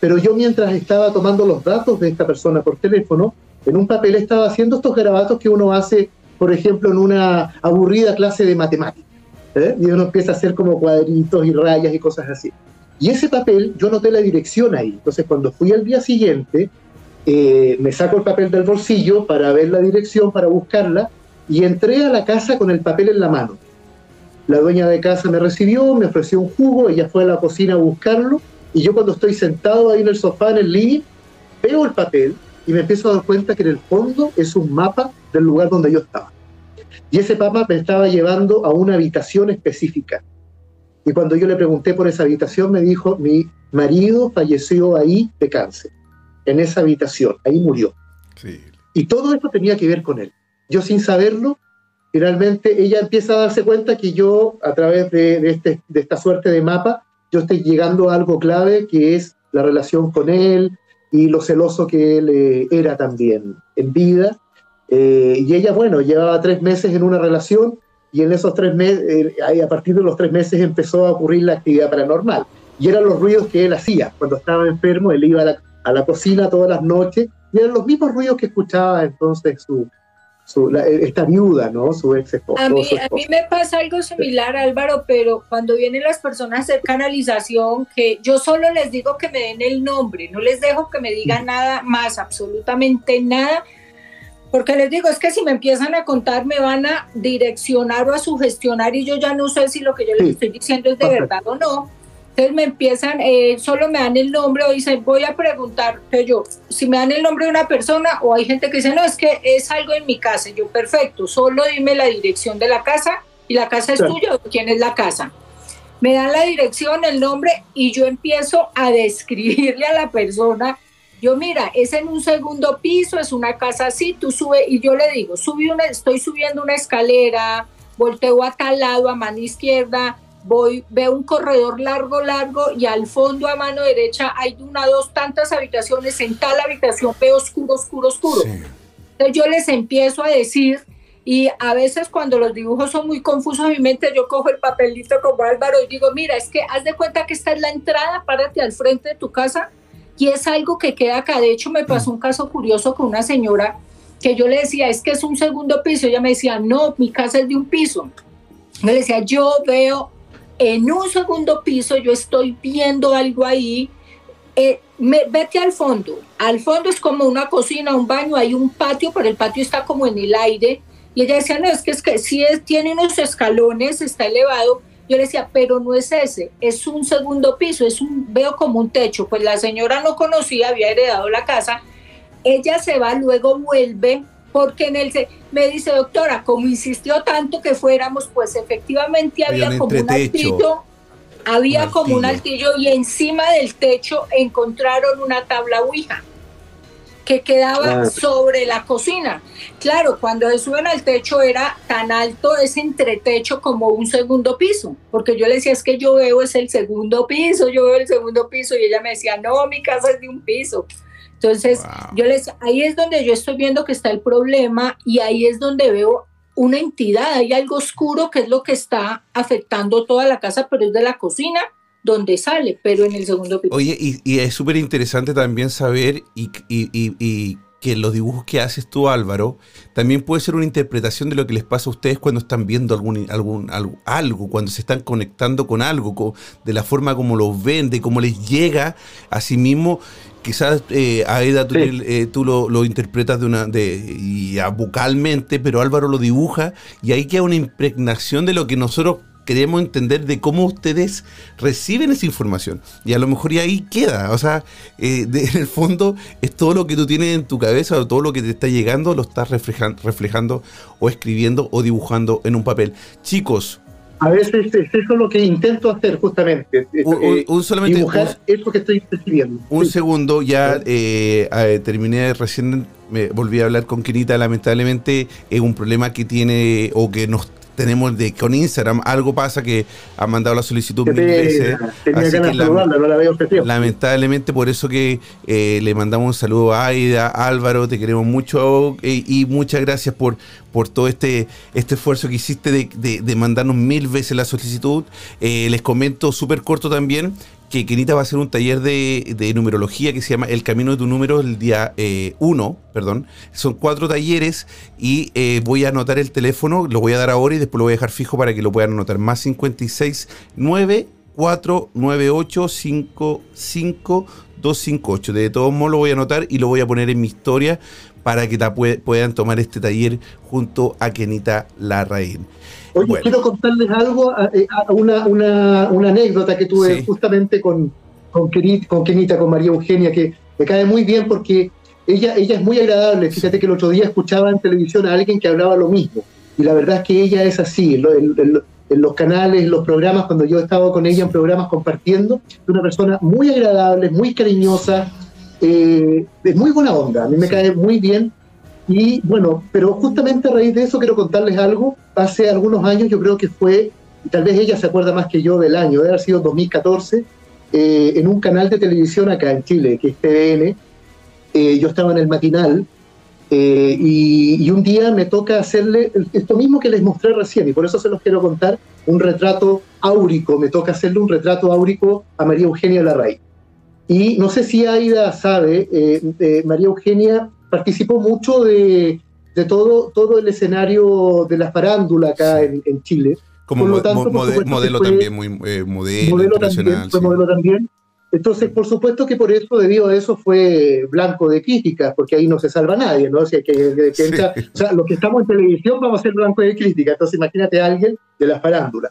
Pero yo mientras estaba tomando los datos de esta persona por teléfono, en un papel estaba haciendo estos garabatos que uno hace, por ejemplo, en una aburrida clase de matemáticas. ¿eh? Y uno empieza a hacer como cuadritos y rayas y cosas así. Y ese papel, yo noté la dirección ahí. Entonces, cuando fui al día siguiente, eh, me saco el papel del bolsillo para ver la dirección, para buscarla, y entré a la casa con el papel en la mano. La dueña de casa me recibió, me ofreció un jugo, ella fue a la cocina a buscarlo, y yo cuando estoy sentado ahí en el sofá, en el living, veo el papel y me empiezo a dar cuenta que en el fondo es un mapa del lugar donde yo estaba. Y ese mapa me estaba llevando a una habitación específica. Y cuando yo le pregunté por esa habitación, me dijo, mi marido falleció ahí de cáncer, en esa habitación, ahí murió. Y todo esto tenía que ver con él. Yo sin saberlo, finalmente ella empieza a darse cuenta que yo, a través de, este, de esta suerte de mapa, yo estoy llegando a algo clave que es la relación con él y lo celoso que él eh, era también en vida. Eh, y ella, bueno, llevaba tres meses en una relación y en esos tres meses, eh, a partir de los tres meses empezó a ocurrir la actividad paranormal. Y eran los ruidos que él hacía. Cuando estaba enfermo, él iba a la, cocina todas las noches y eran los mismos ruidos que escuchaba entonces su, esta viuda, ¿no? Su ex esposa. A mí, a mí me pasa algo similar, Álvaro, pero cuando vienen las personas a hacer canalización, que yo solo les digo que me den el nombre, no les dejo que me digan nada más, absolutamente nada, porque les digo, es que si me empiezan a contar, me van a direccionar o a sugestionar y yo ya no sé si lo que yo les estoy diciendo es de verdad o no. Entonces me empiezan, eh, solo me dan el nombre o dicen, voy a preguntar, yo, si me dan el nombre de una persona o hay gente que dice, no, es que es algo en mi casa. yo, perfecto, solo dime la dirección de la casa y la casa es tuya quién es la casa. Me dan la dirección, el nombre y yo empiezo a describirle a la persona yo, mira, es en un segundo piso, es una casa así, tú sube, y yo le digo, subí una, estoy subiendo una escalera, volteo a tal lado, a mano izquierda, voy, veo un corredor largo, largo, y al fondo a mano derecha hay una, dos, tantas habitaciones, en tal habitación veo oscuro, oscuro, oscuro. Entonces yo les empiezo a decir, y a veces cuando los dibujos son muy confusos en mi mente, yo cojo el papelito como Álvaro y digo, mira, es que haz de cuenta que esta es la entrada, párate al frente de tu casa y es algo que queda acá. De hecho, me pasó un caso curioso con una señora que yo le decía, es que es un segundo piso. Ella me decía, no, mi casa es de un piso. Yo le decía, yo veo en un segundo piso, yo estoy viendo algo ahí. Eh, me, vete al fondo. Al fondo es como una cocina, un baño, hay un patio, pero el patio está como en el aire. Y ella decía, no, es que, es que sí es, tiene unos escalones, está elevado, yo le decía, pero no es ese, es un segundo piso, es un, veo como un techo. Pues la señora no conocía, había heredado la casa. Ella se va, luego vuelve, porque en el me dice, doctora, como insistió tanto que fuéramos, pues efectivamente había, como un altillo, había como un altillo y encima del techo encontraron una tabla Ouija que quedaba sobre la cocina. Claro, cuando se suben al techo era tan alto ese entretecho como un segundo piso, porque yo le decía, es que yo veo es el segundo piso, yo veo el segundo piso, y ella me decía, no, mi casa es de un piso. Entonces, yo les, ahí es donde yo estoy viendo que está el problema y ahí es donde veo una entidad, hay algo oscuro que es lo que está afectando toda la casa, pero es de la cocina donde sale, pero en el segundo piso. Oye, y, es súper interesante también saber y, que los dibujos que haces tú, Álvaro, también puede ser una interpretación de lo que les pasa a ustedes cuando están viendo algún, algún algo, cuando se están conectando con algo, de la forma como los ven, de cómo les llega a sí mismo. Quizás eh, Aida tú, eh, tú lo, lo, interpretas de una de y, vocalmente, pero Álvaro lo dibuja y ahí queda una impregnación de lo que nosotros queremos entender de cómo ustedes reciben esa información. Y a lo mejor y ahí queda. O sea, eh, en el fondo es todo lo que tú tienes en tu cabeza o todo lo que te está llegando lo estás reflejando o escribiendo o dibujando en un papel. Chicos, a veces es eso lo que intento hacer justamente. Un, eh, solamente, dibujar eso que estoy escribiendo. Un segundo, ya eh, terminé recién, me volví a hablar con Quirita, lamentablemente es un problema que tiene o que nos tenemos de con Instagram algo pasa que ha mandado la solicitud mil veces. Así que lamentablemente por eso que eh, le mandamos un saludo a Aida, Álvaro, te queremos mucho eh, y muchas gracias por, por todo este, este esfuerzo que hiciste de, mandarnos mil veces la solicitud. Eh, les comento súper corto también que Kenita va a hacer un taller de, numerología que se llama El Camino de tu Número el día 1, eh, perdón. Son cuatro talleres y eh, voy a anotar el teléfono, lo voy a dar ahora y después lo voy a dejar fijo para que lo puedan anotar. Más 56 9 498 55 258. De todos modos lo voy a anotar y lo voy a poner en mi historia para que puedan tomar este taller junto a Kenita Larraín. Oye, quiero contarles algo, eh, una, una, una, anécdota que tuve justamente con, con, con Kenita, con María Eugenia, que me cae muy bien porque ella, ella es muy agradable. Fíjate que el otro día escuchaba en televisión a alguien que hablaba lo mismo. Y la verdad es que ella es así. En, los canales, en los programas, cuando yo he estado con ella en programas compartiendo, es una persona muy agradable, muy cariñosa, eh, de muy buena onda. A mí me cae muy bien y bueno, pero justamente a raíz de eso quiero contarles algo. Hace algunos años, yo creo que fue, y tal vez ella se acuerda más que yo del año, debe haber sido 2014, eh, en un canal de televisión acá en Chile, que es TVN. Eh, yo estaba en el matinal eh, y, un día me toca hacerle esto mismo que les mostré recién, y por eso se los quiero contar, un retrato áurico. Me toca hacerle un retrato áurico a María Eugenia Larraín. Y no sé si Aida sabe, María Eugenia participó mucho de, de, todo, todo el escenario de la farándula acá en, Chile. Como modelo también, muy eh, modelo, modelo también, fue modelo también. Entonces, por supuesto que por eso, debido a eso, fue blanco de críticas, porque ahí no se salva nadie, ¿no? O sea, que, o sea, los que estamos en televisión vamos a ser blanco de críticas. Entonces, imagínate a alguien de la farándula.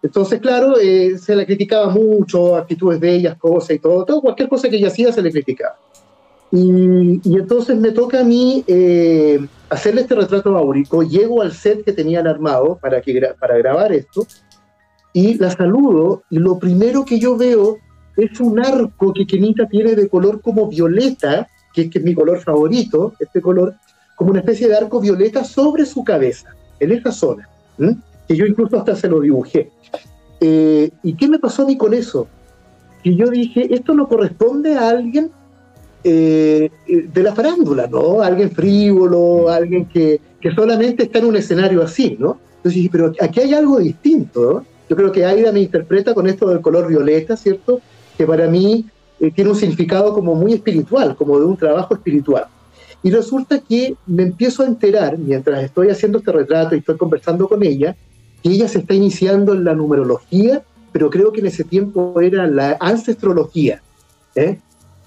Entonces, claro, eh, se la criticaba mucho, actitudes de ellas, cosas y todo, todo, cualquier cosa que ella hacía se le criticaba. Y, entonces me toca a mí eh, hacerle este retrato áurico. Llego al set que tenían armado para, que, para grabar esto y la saludo. Y lo primero que yo veo es un arco que Kenita tiene de color como violeta, que, es mi color favorito, este color, como una especie de arco violeta sobre su cabeza, en esa zona, que yo incluso hasta se lo dibujé. Eh, ¿Y qué me pasó a mí con eso? Que yo dije, esto no corresponde a alguien eh, de la farándula, ¿no? Alguien frívolo, alguien que, que, solamente está en un escenario así, ¿no? Entonces, pero aquí hay algo distinto, ¿no? Yo creo que Aida me interpreta con esto del color violeta, ¿cierto? Que para mí eh, tiene un significado como muy espiritual, como de un trabajo espiritual. Y resulta que me empiezo a enterar, mientras estoy haciendo este retrato y estoy conversando con ella, que ella se está iniciando en la numerología, pero creo que en ese tiempo era la ancestrología. ¿eh?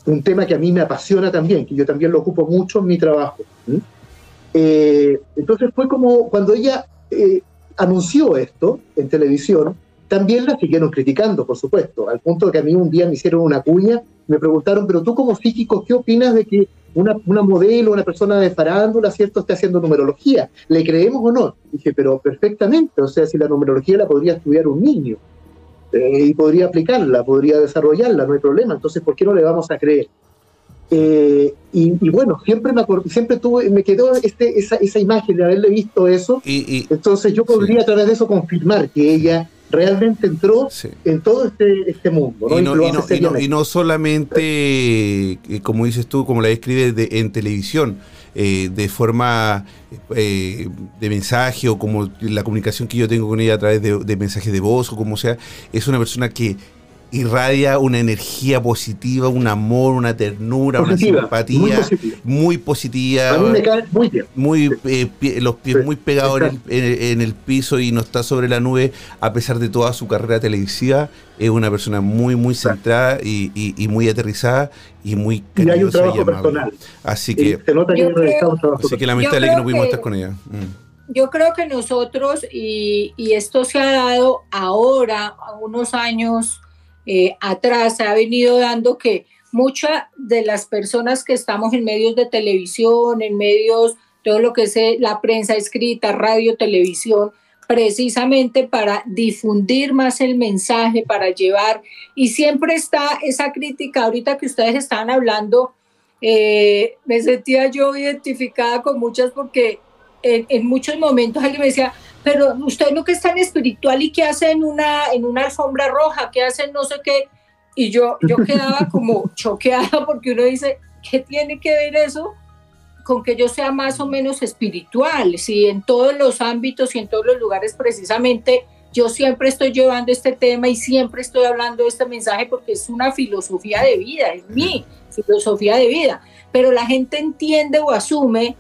Un tema que a mí me apasiona también, que yo también lo ocupo mucho en mi trabajo. Eh, entonces fue como cuando ella eh, anunció esto en televisión, también la siguieron criticando, por supuesto, al punto de que a mí un día me hicieron una cuña, me preguntaron, pero tú como psíquico, ¿qué opinas de que una, una modelo, una persona de farándula, ¿cierto?, esté haciendo numerología. ¿Le creemos o no? dije, pero perfectamente, o sea, si la numerología la podría estudiar un niño. Eh, y podría aplicarla, podría desarrollarla, no hay problema. Entonces, ¿por qué no le vamos a creer? Eh, y, bueno, siempre me siempre tuve, me quedó este, esa, esa imagen de haberle visto eso. Y, Entonces yo podría a través de eso confirmar que ella realmente entró en todo este, este mundo. Y, no, solamente, eh, como dices tú, como la describes en televisión, eh, de forma eh, de mensaje o como la comunicación que yo tengo con ella a través de, mensajes de voz o como sea, es una persona que irradia una energía positiva, un amor, una ternura, una simpatía muy positiva. A mí me cae muy bien. Muy, eh, los pies muy pegados en el, piso y no está sobre la nube, a pesar de toda su carrera televisiva. Es una persona muy, muy centrada y, muy aterrizada y muy cariñosa y hay un trabajo personal. Así que, se nota que, creo, así que lamentable que no pudimos estar con ella. Mm yo creo que nosotros, y, esto se ha dado ahora, a unos años eh, atrás, ha venido dando que muchas de las personas que estamos en medios de televisión, en medios, todo lo que es eh, la prensa escrita, radio, televisión, precisamente para difundir más el mensaje, para llevar, y siempre está esa crítica, ahorita que ustedes estaban hablando, eh, me sentía yo identificada con muchas porque en, muchos momentos alguien me decía, pero usted no que es tan espiritual y que hace en una, en una alfombra roja, que hace no sé qué. Y yo, yo quedaba como *laughs* choqueada porque uno dice, ¿qué tiene que ver eso con que yo sea más o menos espiritual? Si en todos los ámbitos y en todos los lugares precisamente yo siempre estoy llevando este tema y siempre estoy hablando de este mensaje porque es una filosofía de vida, es mi filosofía de vida. Pero la gente entiende o asume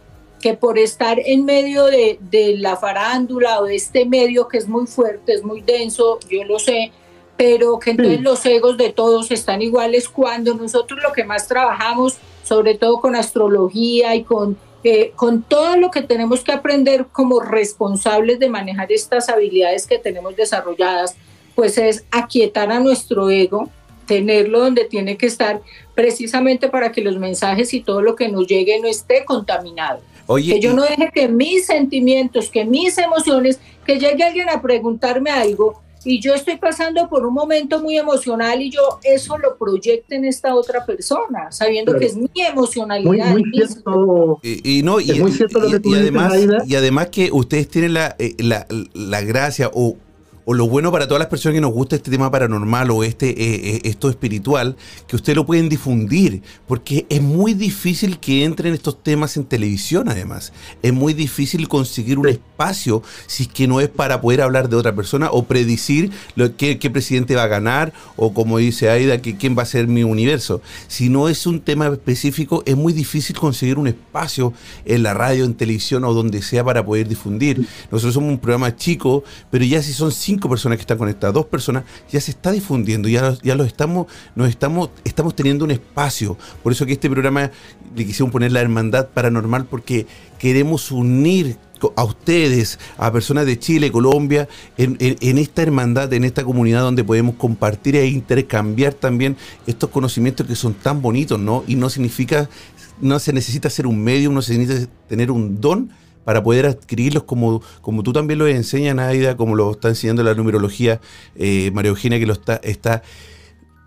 que por estar en medio de, la farándula o de este medio que es muy fuerte, es muy denso, yo lo sé, pero que entonces los egos de todos están iguales cuando nosotros lo que más trabajamos, sobre todo con astrología y con, eh, con todo lo que tenemos que aprender como responsables de manejar estas habilidades que tenemos desarrolladas, pues es aquietar a nuestro ego, tenerlo donde tiene que estar precisamente para que los mensajes y todo lo que nos llegue no esté contaminado que yo no deje que mis sentimientos, que mis emociones, que llegue alguien a preguntarme algo y yo estoy pasando por un momento muy emocional y yo eso lo proyecte en esta otra persona, sabiendo que es mi emocionalidad. Muy, cierto, y, no, y, además, y además que ustedes tienen la, eh, la, la gracia o o lo bueno para todas las personas que nos gusta este tema paranormal o este eh, eh, esto espiritual, que ustedes lo pueden difundir, porque es muy difícil que entren estos temas en televisión además. Es muy difícil conseguir un espacio si es que no es para poder hablar de otra persona o predecir lo, qué presidente va a ganar o como dice Aida, que quién va a ser mi universo. Si no es un tema específico, es muy difícil conseguir un espacio en la radio, en televisión o donde sea para poder difundir. Nosotros somos un programa chico, pero ya si son cinco cinco personas que están conectadas, dos personas, ya se está difundiendo, ya, ya lo estamos, nos estamos, estamos teniendo un espacio. Por eso que este programa le quisimos poner la hermandad paranormal, porque queremos unir a ustedes, a personas de Chile, Colombia, en, esta hermandad, en esta comunidad donde podemos compartir e intercambiar también estos conocimientos que son tan bonitos, ¿no? Y no significa, no se necesita ser un medio, no se necesita tener un don para poder adquirirlos como, como tú también lo enseñas, Aida, como lo está enseñando la numerología eh, María Eugenia, que lo está, está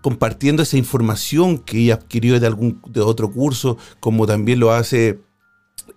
compartiendo esa información que ella adquirió de algún de otro curso, como también lo hace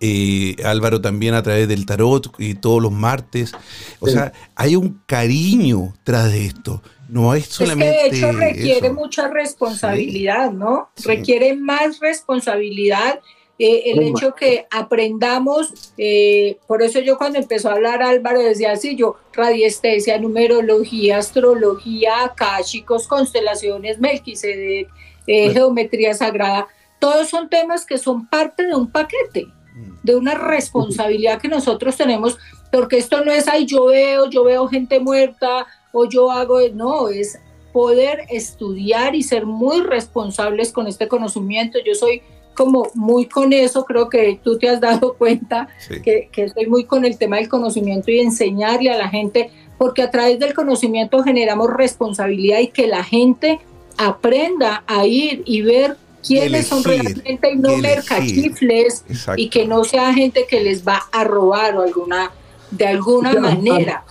eh, Álvaro también a través del tarot y todos los martes. O sea, hay un cariño tras de esto. No es solamente. Es que de hecho requiere mucha responsabilidad, ¿no? Requiere más responsabilidad eh, el hecho que aprendamos, eh, por eso yo cuando empezó a hablar Álvaro decía así, yo radiestesia, numerología, astrología, chicos constelaciones, Melquisedec, eh, geometría sagrada, todos son temas que son parte de un paquete, mm. de una responsabilidad que nosotros tenemos, porque esto no es, ahí yo veo, yo veo gente muerta o yo hago, no, es poder estudiar y ser muy responsables con este conocimiento. Yo soy como muy con eso, creo que tú te has dado *laughs* cuenta que, que, estoy muy con el tema del conocimiento y enseñarle a la gente, porque a través del conocimiento generamos responsabilidad y que la gente aprenda a ir y ver quiénes son realmente y no mercachifles y que no sea gente que les va a robar o alguna, de alguna manera.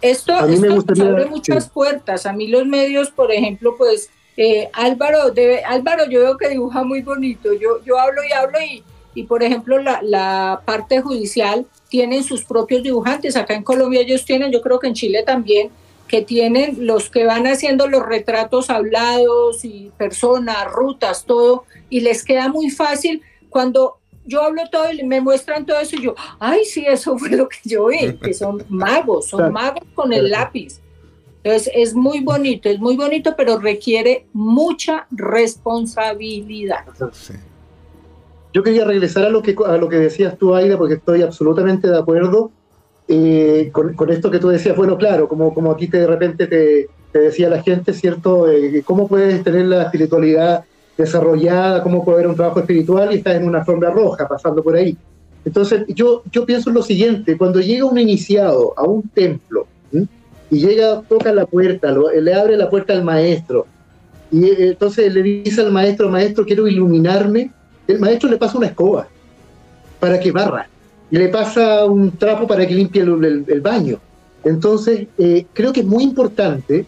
Esto, esto abre muchas puertas. A mí los medios, por ejemplo, pues eh, Álvaro, debe, Álvaro, yo veo que dibuja muy bonito. Yo, yo hablo y hablo y, y por ejemplo, la, la, parte judicial tienen sus propios dibujantes. Acá en Colombia ellos tienen, yo creo que en Chile también, que tienen los que van haciendo los retratos hablados y personas, rutas, todo, y les queda muy fácil cuando yo hablo todo y me muestran todo eso y yo, ay, sí, eso fue lo que yo vi, que son magos, son magos con el lápiz. Entonces es muy bonito, es muy bonito, pero requiere mucha responsabilidad. Yo quería regresar a lo que, a lo que decías tú, Aida, porque estoy absolutamente de acuerdo eh, con, esto que tú decías. Bueno, claro, como, como aquí te, de repente te, decía la gente, ¿cierto? Eh, ¿Cómo puedes tener la espiritualidad desarrollada? ¿Cómo haber un trabajo espiritual y estás en una sombra roja pasando por ahí? Entonces, yo, yo pienso en lo siguiente, cuando llega un iniciado a un templo y llega, toca la puerta, le abre la puerta al maestro, y eh, entonces le dice al maestro, maestro, quiero iluminarme, el maestro le pasa una escoba para que barra, y le pasa un trapo para que limpie el, baño. Entonces, eh, creo que es muy importante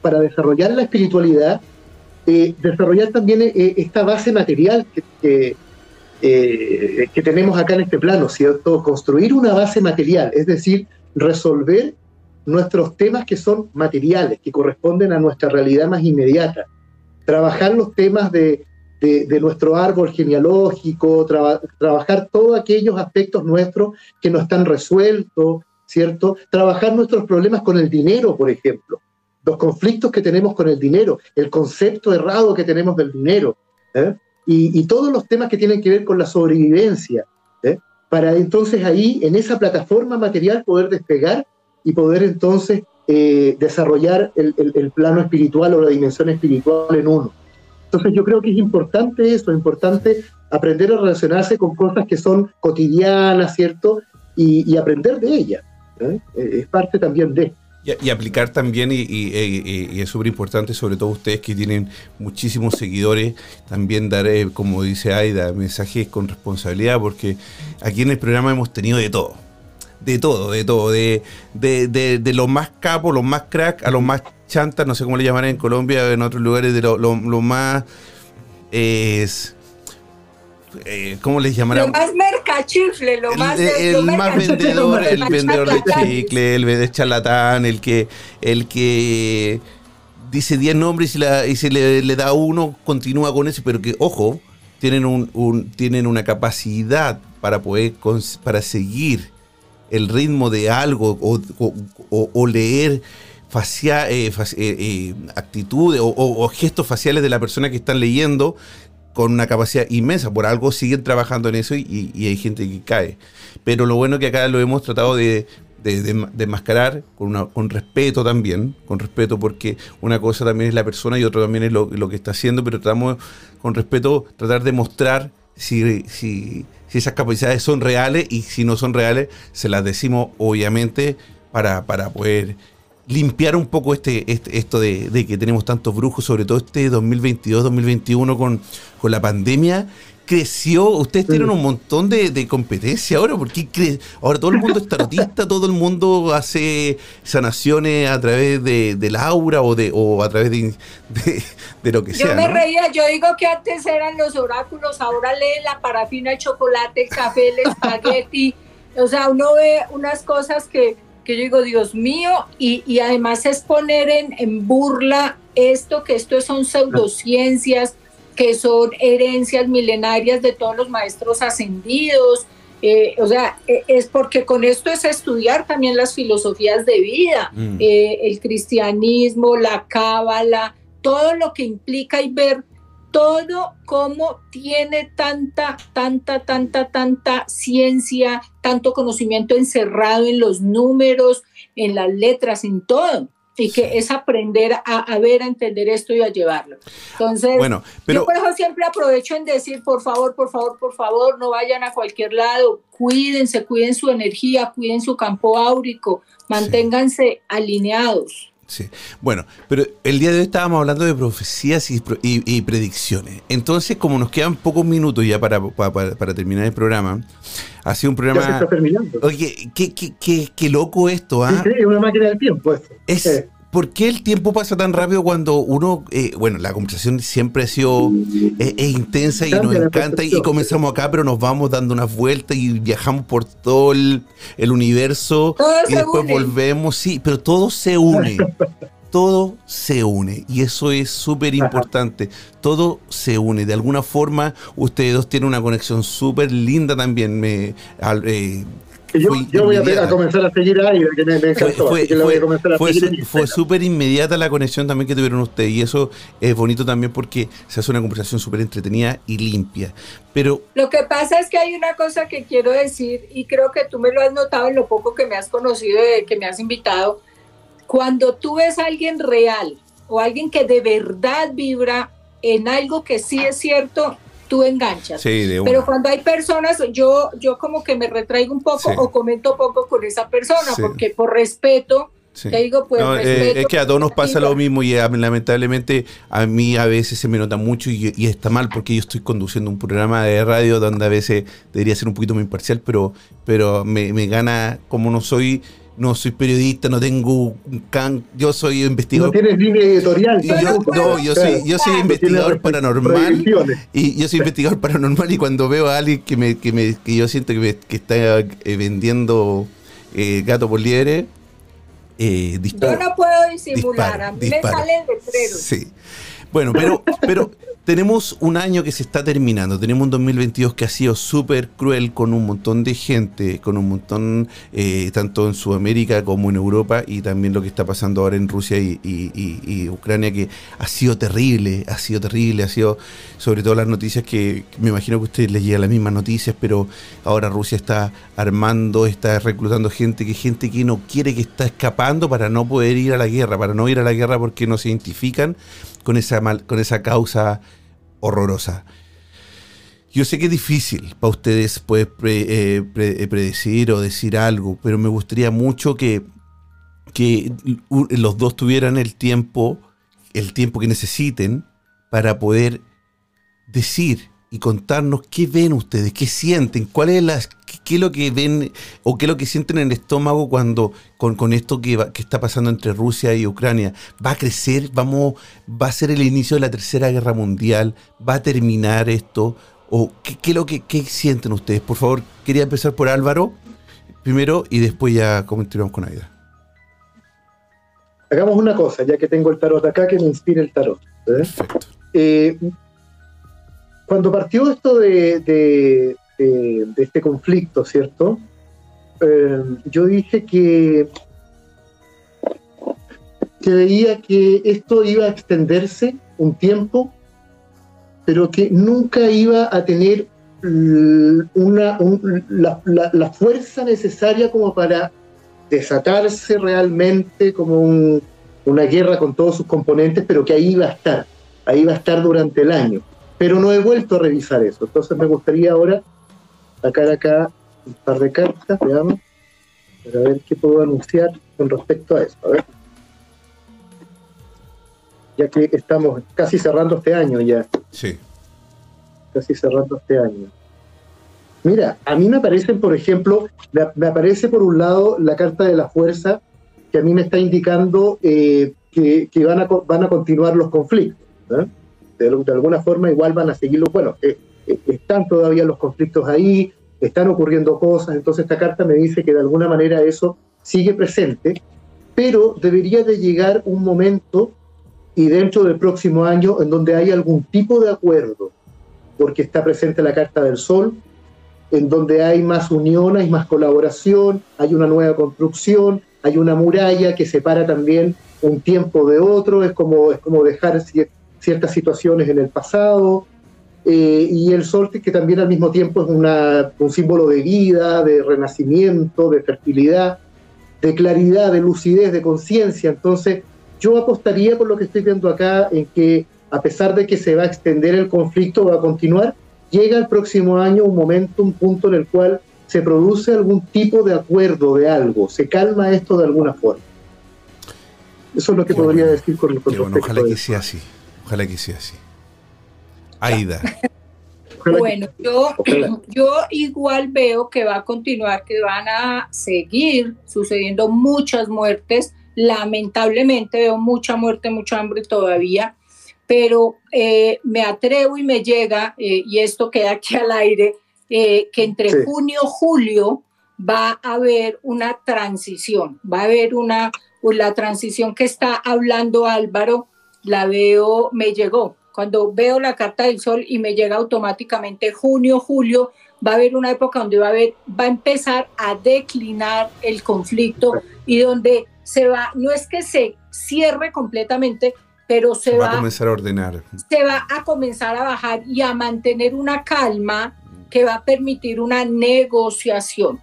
para desarrollar la espiritualidad, eh, desarrollar también esta base material que, eh, que tenemos acá en este plano, ¿cierto? Construir una base material, es decir, resolver nuestros temas que son materiales, que corresponden a nuestra realidad más inmediata. Trabajar los temas de, de, nuestro árbol genealógico, trabajar todos aquellos aspectos nuestros que no están resueltos, ¿cierto? Trabajar nuestros problemas con el dinero, por ejemplo, los conflictos que tenemos con el dinero, el concepto errado que tenemos del dinero. ¿eh? y, todos los temas que tienen que ver con la sobrevivencia, ¿eh? para entonces ahí, en esa plataforma material, poder despegar y poder entonces eh, desarrollar el, el, plano espiritual o la dimensión espiritual en uno. Entonces yo creo que es importante eso, es importante aprender a relacionarse con cosas que son cotidianas, ¿cierto? Y, y aprender de ellas. ¿eh? Es parte también de... Y, aplicar también, y, es súper importante, sobre todo ustedes que tienen muchísimos seguidores, también dar, eh, como dice Aida, mensajes con responsabilidad, porque aquí en el programa hemos tenido de todo. De todo, de todo. De, de, los más capos, los más crack, a los más chantas, no sé cómo le llamarán en Colombia, en otros lugares, de lo, más. Es, eh, ¿cómo les llamarán? Lo más mercachifle, lo más... El, más vendedor, el vendedor de chicle, el vendedor charlatán, el que, el que dice 10 nombres y, la, y se le, da uno, continúa con eso, pero que, ojo, tienen, un, tienen una capacidad para poder, para seguir el ritmo de algo o, leer facia, eh, eh, actitudes o, gestos faciales de la persona que están leyendo con una capacidad inmensa. Por algo siguen trabajando en eso y, hay gente que cae. Pero lo bueno que acá lo hemos tratado de, de, enmascarar con, respeto también, con respeto porque una cosa también es la persona y otra también es lo, que está haciendo, pero tratamos con respeto tratar de mostrar si, si, esas capacidades son reales y si no son reales, se las decimos obviamente para, para poder limpiar un poco este, este esto de, que tenemos tantos brujos, sobre todo este 2022-2021 con, con la pandemia, creció. Ustedes tienen un montón de, competencia ahora, porque ahora todo el mundo es tarotista, todo el mundo hace sanaciones a través de, del aura o, de, o a través de, de, lo que sea. Yo me reía, yo digo que antes eran los oráculos, ahora leen la parafina, el chocolate, el café, el espagueti. o sea, uno ve unas cosas que que yo digo, Dios mío, y, además es poner en, burla esto, que esto son pseudociencias, que son herencias milenarias de todos los maestros ascendidos. Eh, o sea, e, es porque con esto es estudiar también las filosofías de vida, mm. eh, el cristianismo, la cábala, todo lo que implica y ver todo como tiene tanta, tanta, tanta, tanta ciencia, tanto conocimiento encerrado en los números, en las letras, en todo. Y que es aprender a, ver, a entender esto y a llevarlo. Entonces, bueno, pero... yo por eso siempre aprovecho en decir, por favor, por favor, por favor, no vayan a cualquier lado, cuídense, cuiden su energía, cuiden su campo áurico, manténganse alineados. Sí. Bueno, pero el día de hoy estábamos hablando de profecías y, predicciones. Entonces, como nos quedan pocos minutos ya para, para, terminar el programa, ha sido un programa. Ya se está terminando. Oye, qué, qué, qué, loco esto, ¿ah? Sí, es una máquina del tiempo esto. Es, ¿Por qué el tiempo pasa tan rápido cuando uno, eh, bueno, la conversación siempre ha sido eh, intensa y nos encanta y comenzamos acá, pero nos vamos dando unas vueltas y viajamos por todo el, universo y después volvemos, sí, pero todo se une, *laughs* todo se une y eso es súper importante, todo se une, de alguna forma ustedes dos tienen una conexión súper linda también, me, eh, yo, voy a, comenzar a seguir ahí, que me, encantó. Fue, súper inmediata la conexión también que tuvieron ustedes y eso es bonito también porque se hace una conversación súper entretenida y limpia. Pero lo que pasa es que hay una cosa que quiero decir y creo que tú me lo has notado en lo poco que me has conocido, de que me has invitado. Cuando tú ves a alguien real o alguien que de verdad vibra en algo que sí es cierto, tú enganchas. Pero cuando hay personas, yo, yo como que me retraigo un poco o comento poco con esa persona, porque por respeto, Te digo, pues. Eh, es que a todos nos pasa lo mismo y lamentablemente a mí a veces se me nota mucho y, está mal porque yo estoy conduciendo un programa de radio donde a veces debería ser un poquito más imparcial, pero, pero me, me gana, como no soy no soy periodista, no tengo un can, yo soy investigador. No tienes línea editorial. Yo, no, yo soy, yo soy investigador paranormal. Y yo soy investigador paranormal y cuando veo a alguien que me, que me, que yo siento que, que está eh, vendiendo eh, gato por liebre, eh, disparo. Yo no puedo disimular, a mí me salen letreros. Sí. Bueno, pero, pero tenemos un año que se está terminando, tenemos un 2022 que ha sido súper cruel con un montón de gente, con un montón, eh, tanto en Sudamérica como en Europa, y también lo que está pasando ahora en Rusia y, Ucrania, que ha sido terrible, ha sido terrible, ha sido sobre todo las noticias que me imagino que ustedes les llegan las mismas noticias, pero ahora Rusia está armando, está reclutando gente, que gente que no quiere, que está escapando para no poder ir a la guerra, para no ir a la guerra porque no se identifican con esa, con esa causa horrorosa. Yo sé que es difícil para ustedes pues, eh, predecir o decir algo, pero me gustaría mucho que, que los dos tuvieran el tiempo, el tiempo que necesiten para poder decir y contarnos qué ven ustedes, qué sienten, cuál es las, qué, es lo que ven o qué es lo que sienten en el estómago cuando con, esto que, que, está pasando entre Rusia y Ucrania. ¿Va a crecer? Vamos, ¿Va a ser el inicio de la Tercera Guerra Mundial? ¿Va a terminar esto? ¿O qué, qué lo que qué sienten ustedes? Por favor, quería empezar por Álvaro primero y después ya continuamos con Aida. Hagamos una cosa, ya que tengo el tarot acá, que me inspire el tarot. ¿eh? Perfecto. Eh, cuando partió esto de, este conflicto, ¿cierto? Eh, yo dije que, que veía que esto iba a extenderse un tiempo, pero que nunca iba a tener una, la, fuerza necesaria como para desatarse realmente como una guerra con todos sus componentes, pero que ahí iba a estar, ahí iba a estar durante el año pero no he vuelto a revisar eso. Entonces me gustaría ahora sacar acá un par de cartas, veamos, para ver qué puedo anunciar con respecto a eso. A ver. Ya que estamos casi cerrando este año ya. Sí. Casi cerrando este año. Mira, a mí me aparecen, por ejemplo, me, aparece por un lado la carta de la fuerza, que a mí me está indicando eh, que, van, a, van a continuar los conflictos. ¿eh? De, alguna forma igual van a seguirlo. Bueno, eh, eh, están todavía los conflictos ahí, están ocurriendo cosas, entonces esta carta me dice que de alguna manera eso sigue presente, pero debería de llegar un momento y dentro del próximo año en donde hay algún tipo de acuerdo, porque está presente la Carta del Sol, en donde hay más unión, hay más colaboración, hay una nueva construcción, hay una muralla que separa también un tiempo de otro, es como, es como dejar ciertas situaciones en el pasado, eh, y el sol que también al mismo tiempo es una, un símbolo de vida, de renacimiento, de fertilidad, de claridad, de lucidez, de conciencia. Entonces, yo apostaría por lo que estoy viendo acá en que a pesar de que se va a extender el conflicto, va a continuar, llega el próximo año un momento, un punto en el cual se produce algún tipo de acuerdo de algo, se calma esto de alguna forma. Eso es lo que podría decir con, el bueno, Ojalá que sea así. Ojalá que sea así. Aida. Bueno, yo, *clears throat* yo igual veo que va a continuar, que van a seguir sucediendo muchas muertes. Lamentablemente veo mucha muerte, mucha hambre todavía, pero eh, me atrevo y me llega, eh, y esto queda aquí al aire, eh, que entre junio y julio va a haber una transición, va a haber una, la transición que está hablando Álvaro la veo, me llegó. Cuando veo la carta del sol y me llega automáticamente junio, julio, va a haber una época donde va a, haber, va a empezar a declinar el conflicto y donde se va, no es que se cierre completamente, pero se, va, a comenzar a ordenar. Se va a comenzar a bajar y a mantener una calma que va a permitir una negociación.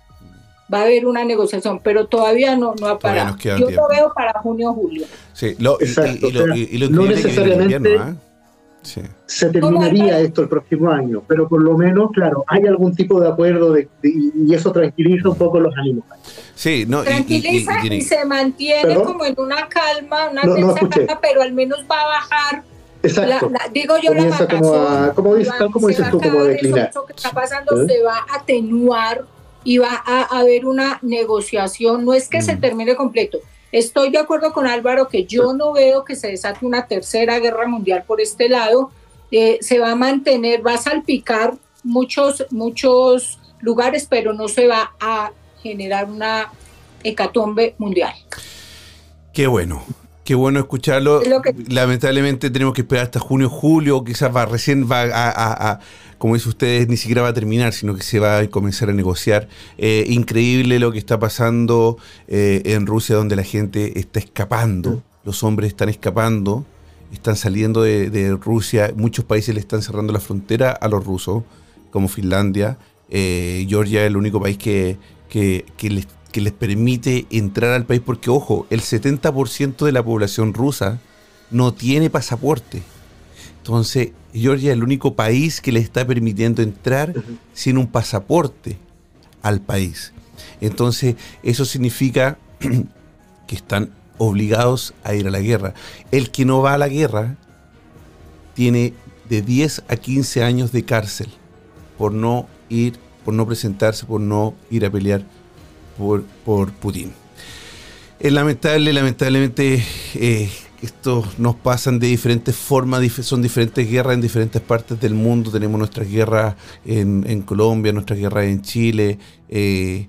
Va a haber una negociación, pero todavía no, no ha parado. Yo lo veo para junio o julio. Sí, lo, y, lo, y, lo, no necesariamente. ¿ah? se terminaría esto el próximo año, pero por lo menos, claro, hay algún tipo de acuerdo de, y eso tranquiliza un poco los ánimos. Sí, no, tranquiliza y, se mantiene como en una calma, una calma, pero al menos va a bajar. Exacto. digo yo, Comienza la como, a, como, dices, como dices tú, como a declinar. Eso que está pasando ¿Eh? se va a atenuar y va a haber una negociación. No es que se mm. termine completo, Estoy de acuerdo con Álvaro que yo no veo que se desate una tercera guerra mundial por este lado. Eh, se va a mantener, va a salpicar muchos, muchos lugares, pero no se va a generar una hecatombe mundial. Qué bueno. Qué bueno escucharlo. Lamentablemente tenemos que esperar hasta junio, julio, quizás va recién va a, como dice ustedes, ni siquiera va a terminar, sino que se va a comenzar a negociar. Eh, increíble lo que está pasando eh, en Rusia, donde la gente está escapando, los hombres están escapando, están saliendo de, Rusia, muchos países le están cerrando la frontera a los rusos, como Finlandia. Eh, Georgia es el único país que, que, les, que les permite entrar al país, porque ojo, el 70% de la población rusa no tiene pasaporte. Entonces, Georgia es el único país que le está permitiendo entrar sin un pasaporte al país. Entonces, eso significa *clears throat* que están obligados a ir a la guerra. El que no va a la guerra tiene de 10 a 15 años de cárcel por no ir, por no presentarse, por no ir a pelear por, por Putin. Es lamentable, lamentablemente eh, esto nos pasan de diferentes formas, son diferentes guerras en diferentes partes del mundo. Tenemos nuestras guerras en, Colombia, nuestras guerras en Chile, eh,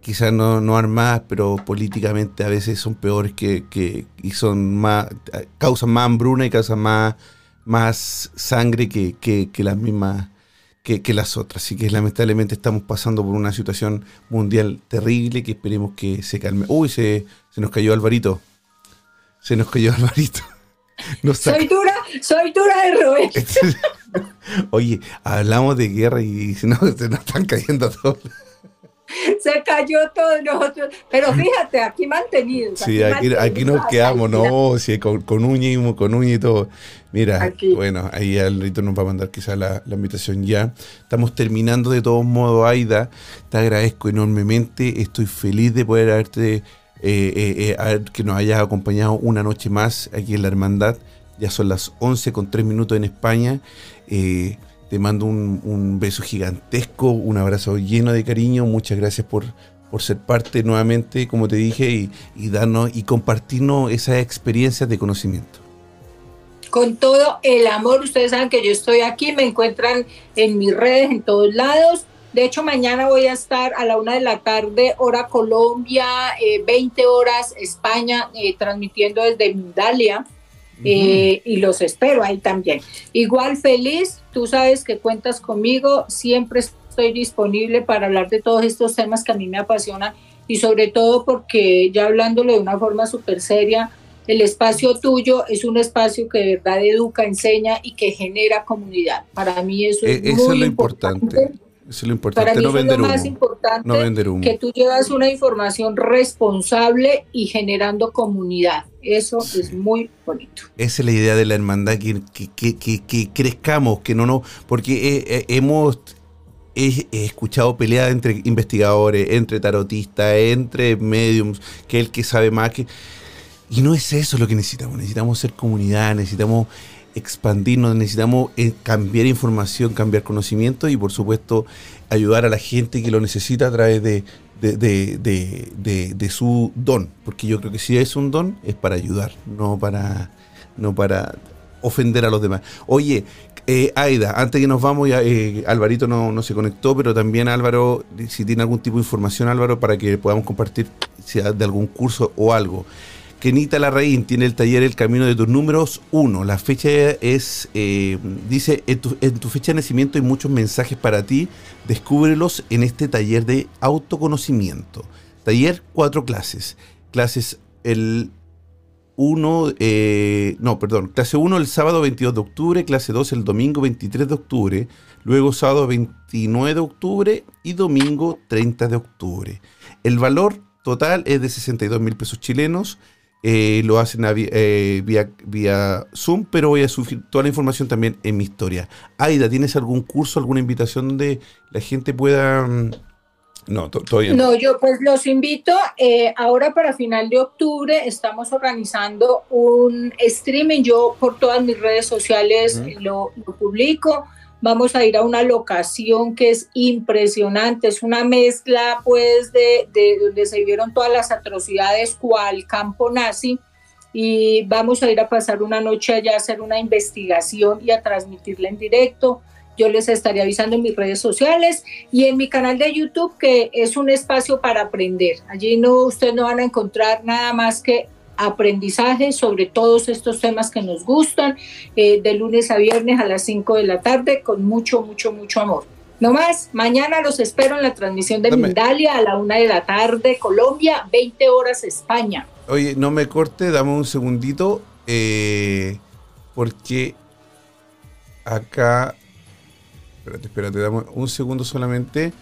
quizás no, no, armadas, pero políticamente a veces son peores que, y son más, causan más hambruna y causan más, más sangre que, que las mismas que, las otras. Así que lamentablemente estamos pasando por una situación mundial terrible que esperemos que se calme. Uy, se, se nos cayó Alvarito. Se nos cayó *laughs* Alvarito. soy dura, soy dura de Roberto. *laughs* Oye, hablamos de guerra y no, se nos están cayendo todos. Se cayó todo nosotros, pero fíjate, aquí mantenidos. Sí, aquí, nos quedamos, no, sí, con, con uña y con uña y todo. Mira, bueno, ahí Alvarito nos va a mandar quizás la, la, invitación ya. Estamos terminando de todos modos, Aida. Te agradezco enormemente. Estoy feliz de poder haberte eh, eh, eh que nos hayas acompañado una noche más aquí en la Hermandad. Ya son las 11 con 3 minutos en España. Te mando un, beso gigantesco, un abrazo lleno de cariño. Muchas gracias por, por ser parte nuevamente, como te dije, y, y darnos y compartirnos esas experiencias de conocimiento con todo el amor. Ustedes saben que yo estoy aquí, me encuentran en mis redes, en todos lados. De hecho, mañana voy a estar a la una de la tarde, hora Colombia, 20 eh, horas España, eh, transmitiendo desde Mindalia. Eh, y los espero ahí también. Igual feliz, tú sabes que cuentas conmigo, siempre estoy disponible para hablar de todos estos temas que a mí me apasionan y sobre todo porque ya hablándolo de una forma súper seria, el espacio tuyo es un espacio que de verdad educa, enseña y que genera comunidad. Para mí eso es, eso muy es lo importante. Eso es lo importante, no vender es lo más importante no vender que tú llevas una información responsable y generando comunidad. Eso es muy bonito. Esa es la idea de la hermandad, que, que, que, crezcamos, que no no, porque eh, eh, hemos he, escuchado peleas entre investigadores, entre tarotistas, entre mediums, que el que sabe más que... Y no es eso lo que necesitamos, necesitamos ser comunidad, necesitamos expandirnos, necesitamos eh, cambiar información, cambiar conocimiento y por supuesto ayudar a la gente que lo necesita a través de, de, su don, porque yo creo que si es un don es para ayudar, no para, no para ofender a los demás. Oye, eh, Aida, antes que nos vamos, ya, eh, Alvarito no, no, se conectó, pero también Álvaro, si tiene algún tipo de información Álvaro, para que podamos compartir sea de algún curso o algo. Kenita Larraín tiene el taller El Camino de tus Números 1. La fecha es, eh, dice, en tu, fecha de nacimiento hay muchos mensajes para ti. Descúbrelos en este taller de autoconocimiento. Taller, cuatro clases. Clases el 1, eh, no, perdón, clase 1 el sábado 22 de octubre, clase 2 el domingo 23 de octubre, luego sábado 29 de octubre y domingo 30 de octubre. El valor total es de 62 mil pesos chilenos. Eh, lo hacen eh, vía, vía, Zoom, pero voy a subir toda la información también en mi historia. Aida, ¿tienes algún curso, alguna invitación donde la gente pueda... Mm, no, todavía no. No, yo pues los invito. Eh, ahora para final de octubre estamos organizando un streaming. Yo por todas mis redes sociales lo, lo publico vamos a ir a una locación que es impresionante, es una mezcla pues de, donde se vieron todas las atrocidades cual campo nazi y vamos a ir a pasar una noche allá a hacer una investigación y a transmitirla en directo. Yo les estaré avisando en mis redes sociales y en mi canal de YouTube que es un espacio para aprender. Allí no ustedes no van a encontrar nada más que aprendizaje sobre todos estos temas que nos gustan, eh, de lunes a viernes a las 5 de la tarde, con mucho, mucho, mucho amor. No más, mañana los espero en la transmisión de Mindalia a la una de la tarde, Colombia, 20 horas España. Oye, no me corte, dame un segundito, eh, porque acá, espérate, espérate, dame un segundo solamente,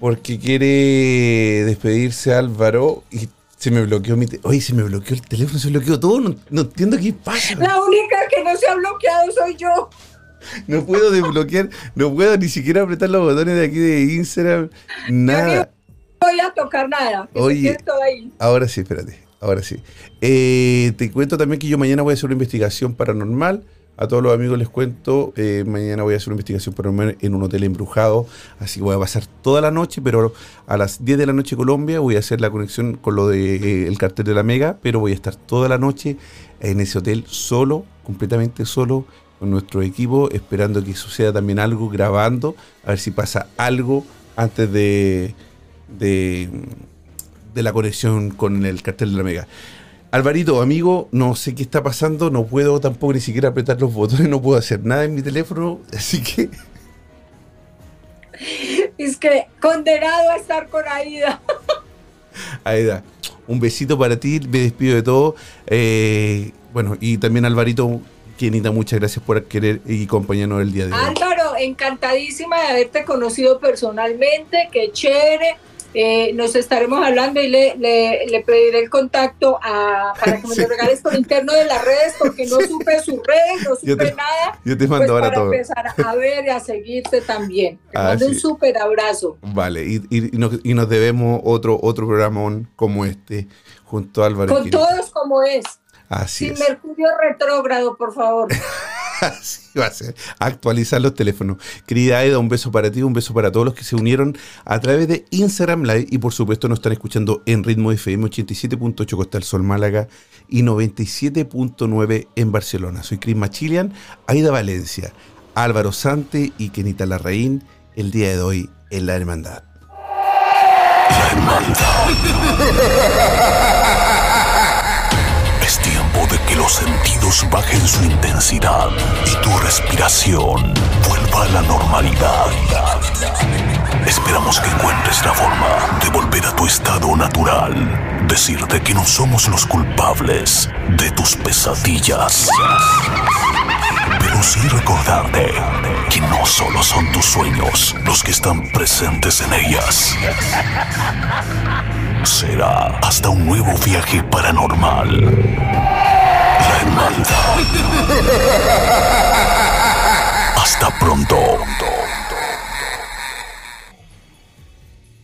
porque quiere despedirse Álvaro y se me bloqueó mi Oye, se me bloqueó el teléfono, se bloqueó todo. No, entiendo qué pasa. La única que no se ha bloqueado soy yo. No puedo desbloquear, no puedo ni siquiera apretar los botones de aquí de Instagram. Nada. No voy a tocar nada. Oye, ahora sí, espérate. Ahora sí. Eh, te cuento también que yo mañana voy a hacer una investigación paranormal a todos los amigos les cuento, eh, mañana voy a hacer una investigación paranormal en un hotel embrujado, así que voy a pasar toda la noche, pero a las 10 de la noche Colombia voy a hacer la conexión con lo del de, eh, cartel de la Mega, pero voy a estar toda la noche en ese hotel solo, completamente solo, con nuestro equipo, esperando que suceda también algo, grabando, a ver si pasa algo antes de, de la conexión con el cartel de la Mega. Alvarito, amigo, no sé qué está pasando, no puedo tampoco ni siquiera apretar los botones, no puedo hacer nada en mi teléfono, así que... *laughs* Es que condenado a estar con Aida. *laughs* Aida, un besito para ti, me despido de todo. Eh, bueno, y también Alvarito, Quenita, muchas gracias por querer y acompañarnos el día de hoy. Álvaro, encantadísima de haberte conocido personalmente, qué chévere eh, nos estaremos hablando y le, le, pediré el contacto a, para que me *laughs* lo regales por interno de las redes porque no supe sus redes, no supe nada. Yo te mando pues, ahora para empezar a ver y a seguirte también. Te ah, mando un súper abrazo. Vale, y, y, nos, y, nos, debemos otro, otro programón como este junto a Álvaro. Con todos como es. Así Sin Mercurio retrógrado, por favor. *laughs* *laughs* Así va a ser. Actualizar los teléfonos. Querida Aida, un beso para ti, un beso para todos los que se unieron a través de Instagram Live y por supuesto nos están escuchando en Ritmo FM 87.8 Costa del Sol Málaga y 97.9 en Barcelona. Soy Cris Machilian, Aida Valencia, Álvaro Sante y Kenita Larraín el día de hoy en La Hermandad. La Hermandad. *laughs* que los sentidos bajen su intensidad y tu respiración vuelva a la normalidad. Esperamos que encuentres la forma de volver a tu estado natural. Decirte que no somos los culpables de tus pesadillas. Pero sí recordarte que no solo son tus sueños los que están presentes en ellas. Será hasta un nuevo viaje paranormal manda. *laughs* Hasta pronto.